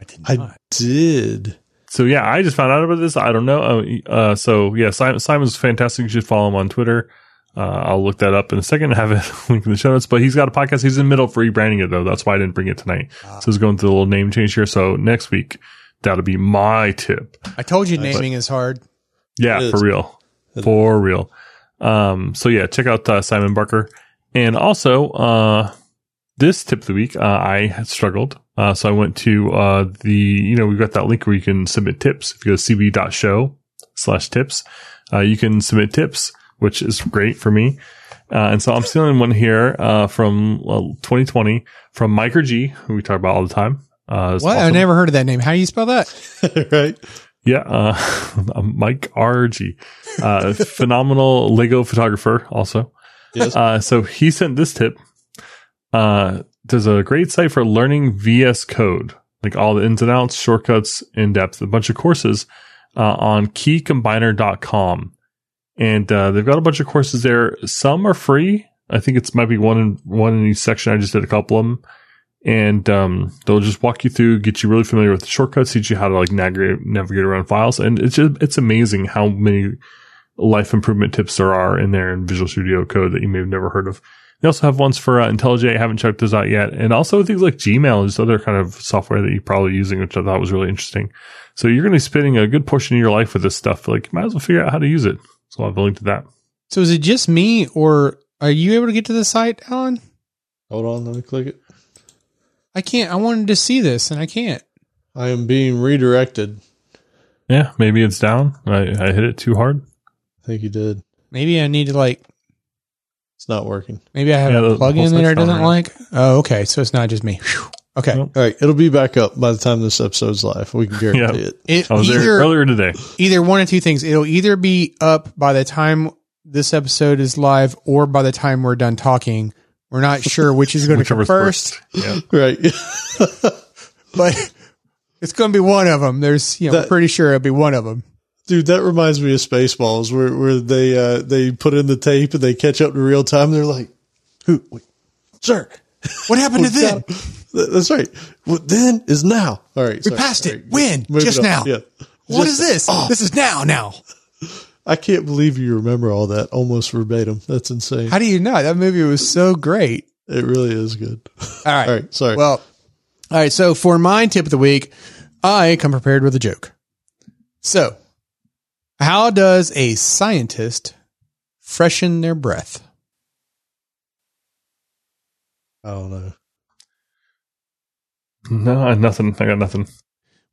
I did i did So yeah, I just found out about this. I don't know. Uh, uh, so yeah, Simon, Simon's fantastic. You should follow him on Twitter. Uh, I'll look that up in a second and have it *laughs* linked in the show notes. But he's got a podcast. He's in the middle of rebranding it though. That's why I didn't bring it tonight. So he's going through a little name change here. So next week, that'll be my tip. I told you naming is hard. Yeah, It is. for real. For real. Um, so yeah, check out uh, Simon Barker. And also, uh, this tip of the week, uh, I had struggled. Uh, so I went to, uh, the, you know, we've got that link where you can submit tips. If you go to cb.show slash tips, uh, you can submit tips, which is great for me. Uh, and so I'm stealing one here, uh, from well, 2020 from Mike G, who we talk about all the time. Uh, it's What? I never heard of that name. How do you spell that? *laughs* right Yeah, uh, *laughs* Mike RG, uh, phenomenal Lego photographer. Also, yes uh, so he sent this tip. Uh, there's a great site for learning VS Code, like all the ins and outs, shortcuts, in depth, a bunch of courses uh, on KeyCombiner.com, and uh, they've got a bunch of courses there. Some are free. I think it's might be one in one in each section. I just did a couple of them and um, they'll just walk you through, get you really familiar with the shortcuts, teach you how to like navigate navigate around files, and it's just it's amazing how many life improvement tips there are in there in Visual Studio Code that you may have never heard of. They also have ones for uh, IntelliJ. I haven't checked those out yet, and also things like Gmail and just other kind of software that you're probably using, which I thought was really interesting. So you're going to be spending a good portion of your life with this stuff. Like, you might as well figure out how to use it. So I'll have a link to that. So is it just me, or are you able to get to the site, Alan? hold on let me click it I can't. I wanted to see this, and I can't. i am being redirected Yeah, maybe it's down. I, I hit it too hard. i think you did Maybe I need to like. it's not working Maybe I have Yeah, a the- the plug-in whole that it doesn't right? like. Oh, okay. So it's not just me. Phew. Okay. Nope. all right it'll be back up by the time this episode's live we can guarantee Yeah. it It I was there earlier today. either one of two things. It'll either be up by the time this episode is live, or by the time we're done talking. We're not sure which is going to come Whichever's first, Yeah. *laughs* right *laughs* but it's going to be one of them. There's, you know, That- we're pretty sure it'll be one of them. Dude, that reminds me of Spaceballs, where where they uh, they put in the tape and they catch up to real time. They're like, "Who, wait, sir? What happened to we then? got him." Th- That's right. What then is now. All right, We sorry, passed it. When? Just now. Yeah. What Just- is this? oh, This is now. Now. I can't believe you remember all that almost verbatim. That's insane. How do you know that movie was so great? it really is good. All right. *laughs* All right, sorry. Well, all right. So for my tip of the week, I come prepared with a joke. So, how does a scientist freshen their breath? I don't know. No, nothing. I got nothing.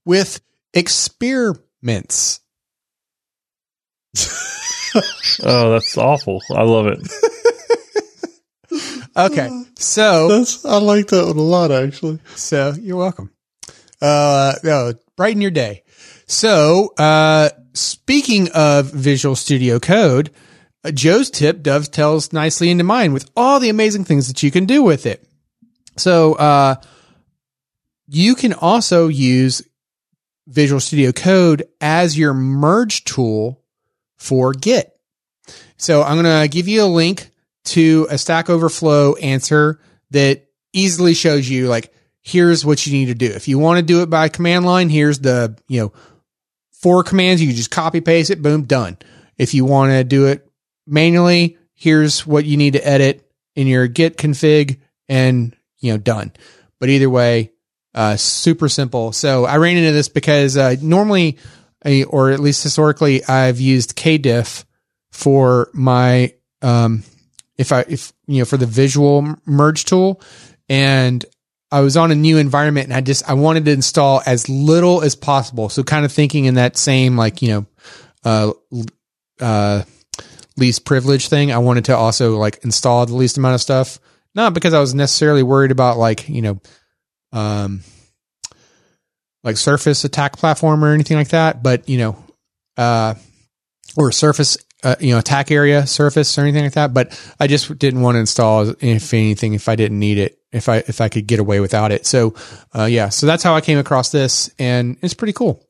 With experiment. Mints. *laughs* Oh, that's awful. I love it. *laughs* Okay, so That's I like that one a lot actually. So you're welcome. Uh, no, brighten your day. So, uh, speaking of Visual Studio Code, uh, Joe's tip dovetails nicely into mine with all the amazing things that you can do with it. So, uh, you can also use Visual Studio Code as your merge tool for Git. So I'm going to give you a link to a Stack Overflow answer that easily shows you like, here's what you need to do. If you want to do it by command line, here's the, you know, four commands. You just copy paste it, boom, done. If you want to do it manually, here's what you need to edit in your Git config and, you know, done. But either way, uh, super simple. So I ran into this because, uh, normally, or at least historically, I've used KDiff for my, um, if I, if, you know, for the visual merge tool and I was on a new environment and I just, I wanted to install as little as possible. So kind of thinking in that same, like, you know, uh, uh, least privilege thing. I wanted to also like install the least amount of stuff, not because I was necessarily worried about like, you know, um, like surface attack platform or anything like that, but you know, uh, or surface, uh, you know, attack area surface or anything like that. But I just didn't want to install if anything, if I didn't need it, if I, if I could get away without it. So, uh, yeah, so that's how I came across this and it's pretty cool.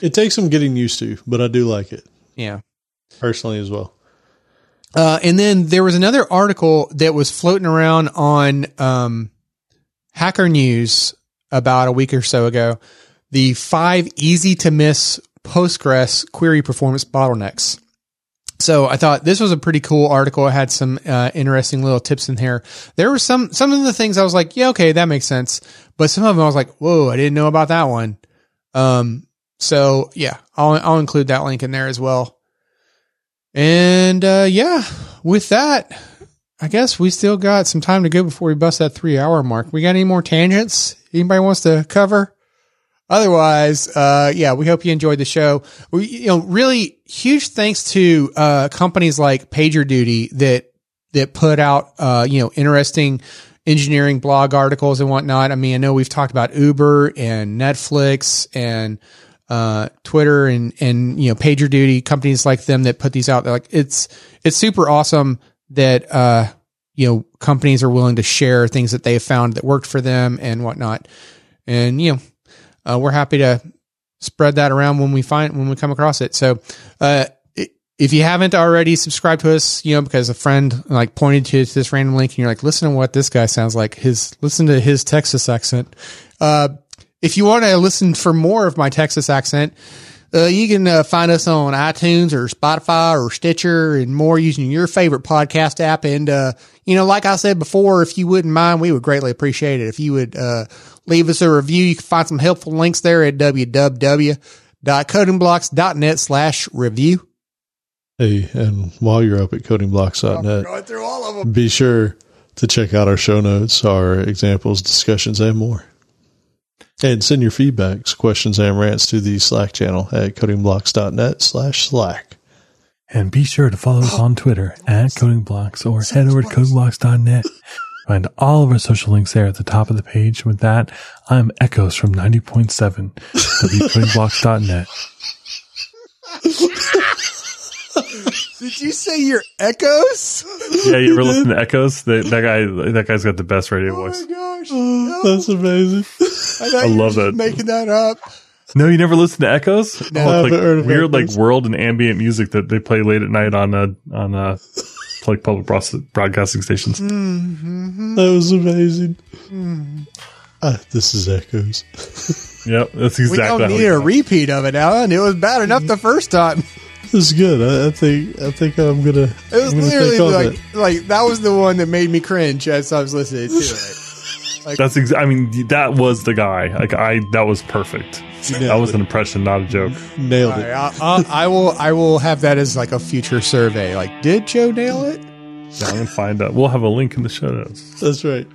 It takes some getting used to, but I do like it Yeah. personally as well. Uh, and then there was another article that was floating around on um, Hacker News about a week or so ago. The five easy to miss Postgres query performance bottlenecks. So I thought this was a pretty cool article. It had some uh, interesting little tips in here. There were some some of the things I was like, yeah, okay, that makes sense. But some of them I was like, whoa, I didn't know about that one. Um, so yeah, I'll I'll include that link in there as well. And uh, yeah, with that, I guess we still got some time to go before we bust that three hour mark. We got any more tangents? Anybody wants to cover? Otherwise, uh, yeah, we hope you enjoyed the show. We, you know, really huge thanks to uh, companies like PagerDuty that that put out, uh, you know, interesting engineering blog articles and whatnot. I mean, I know we've talked about Uber and Netflix and uh, Twitter and and you know PagerDuty companies like them that put these out. They're like it's it's super awesome that uh, you know companies are willing to share things that they have found that worked for them and whatnot. And you know, uh, we're happy to spread that around when we find when we come across it. So, uh, if you haven't already subscribed to us, you know, because a friend like pointed to this random link and you're like, listen to what this guy sounds like. His listen to his Texas accent. Uh, if you want to listen for more of my Texas accent, uh, you can uh, find us on iTunes or Spotify or Stitcher and more using your favorite podcast app. And, uh, you know, like I said before, if you wouldn't mind, we would greatly appreciate it. If you would, uh, leave us a review, you can find some helpful links there at www.codingblocks.net slash review. Hey, and while you're up at codingblocks.net, Going through all of them. be sure to check out our show notes, our examples, discussions, and more. And send your feedbacks, questions, and rants to the Slack channel at codingblocks.net slash Slack. And be sure to follow us on Twitter at CodingBlocks or head over to CodingBlocks.net. *laughs* Find all of our social links there at the top of the page. With that, I'm Echoes from 90.7 WCodingBlocks.net. Did you say your echoes? Yeah, you ever listen to Echoes? That, that guy, that guy's got the best radio voice. Oh my gosh. Oh, that's amazing. I, thought I love just that. Making that up. No, you never listen to Echoes? No. Oh, I it's like haven't heard of weird, like world and ambient music that they play late at night on uh on uh like public broadcasting stations. Mm-hmm. That was amazing. Ah, this is Echoes. *laughs* Yep, that's exactly. We don't need a repeat of it, Alan. It was bad enough the first time. *laughs* This is good. I, I think I think I'm gonna. It was I'm literally like, like that was the one that made me cringe as I was listening to it. That's ex- I mean, that was the guy. Like I, that was perfect. That was it. an impression, not a joke. nailed All it. right, I'll, I'll, I will. I will have that as like a future survey. Like, did Joe nail it? Yeah, I'm gonna find out. We'll have a link in the show notes. That's right.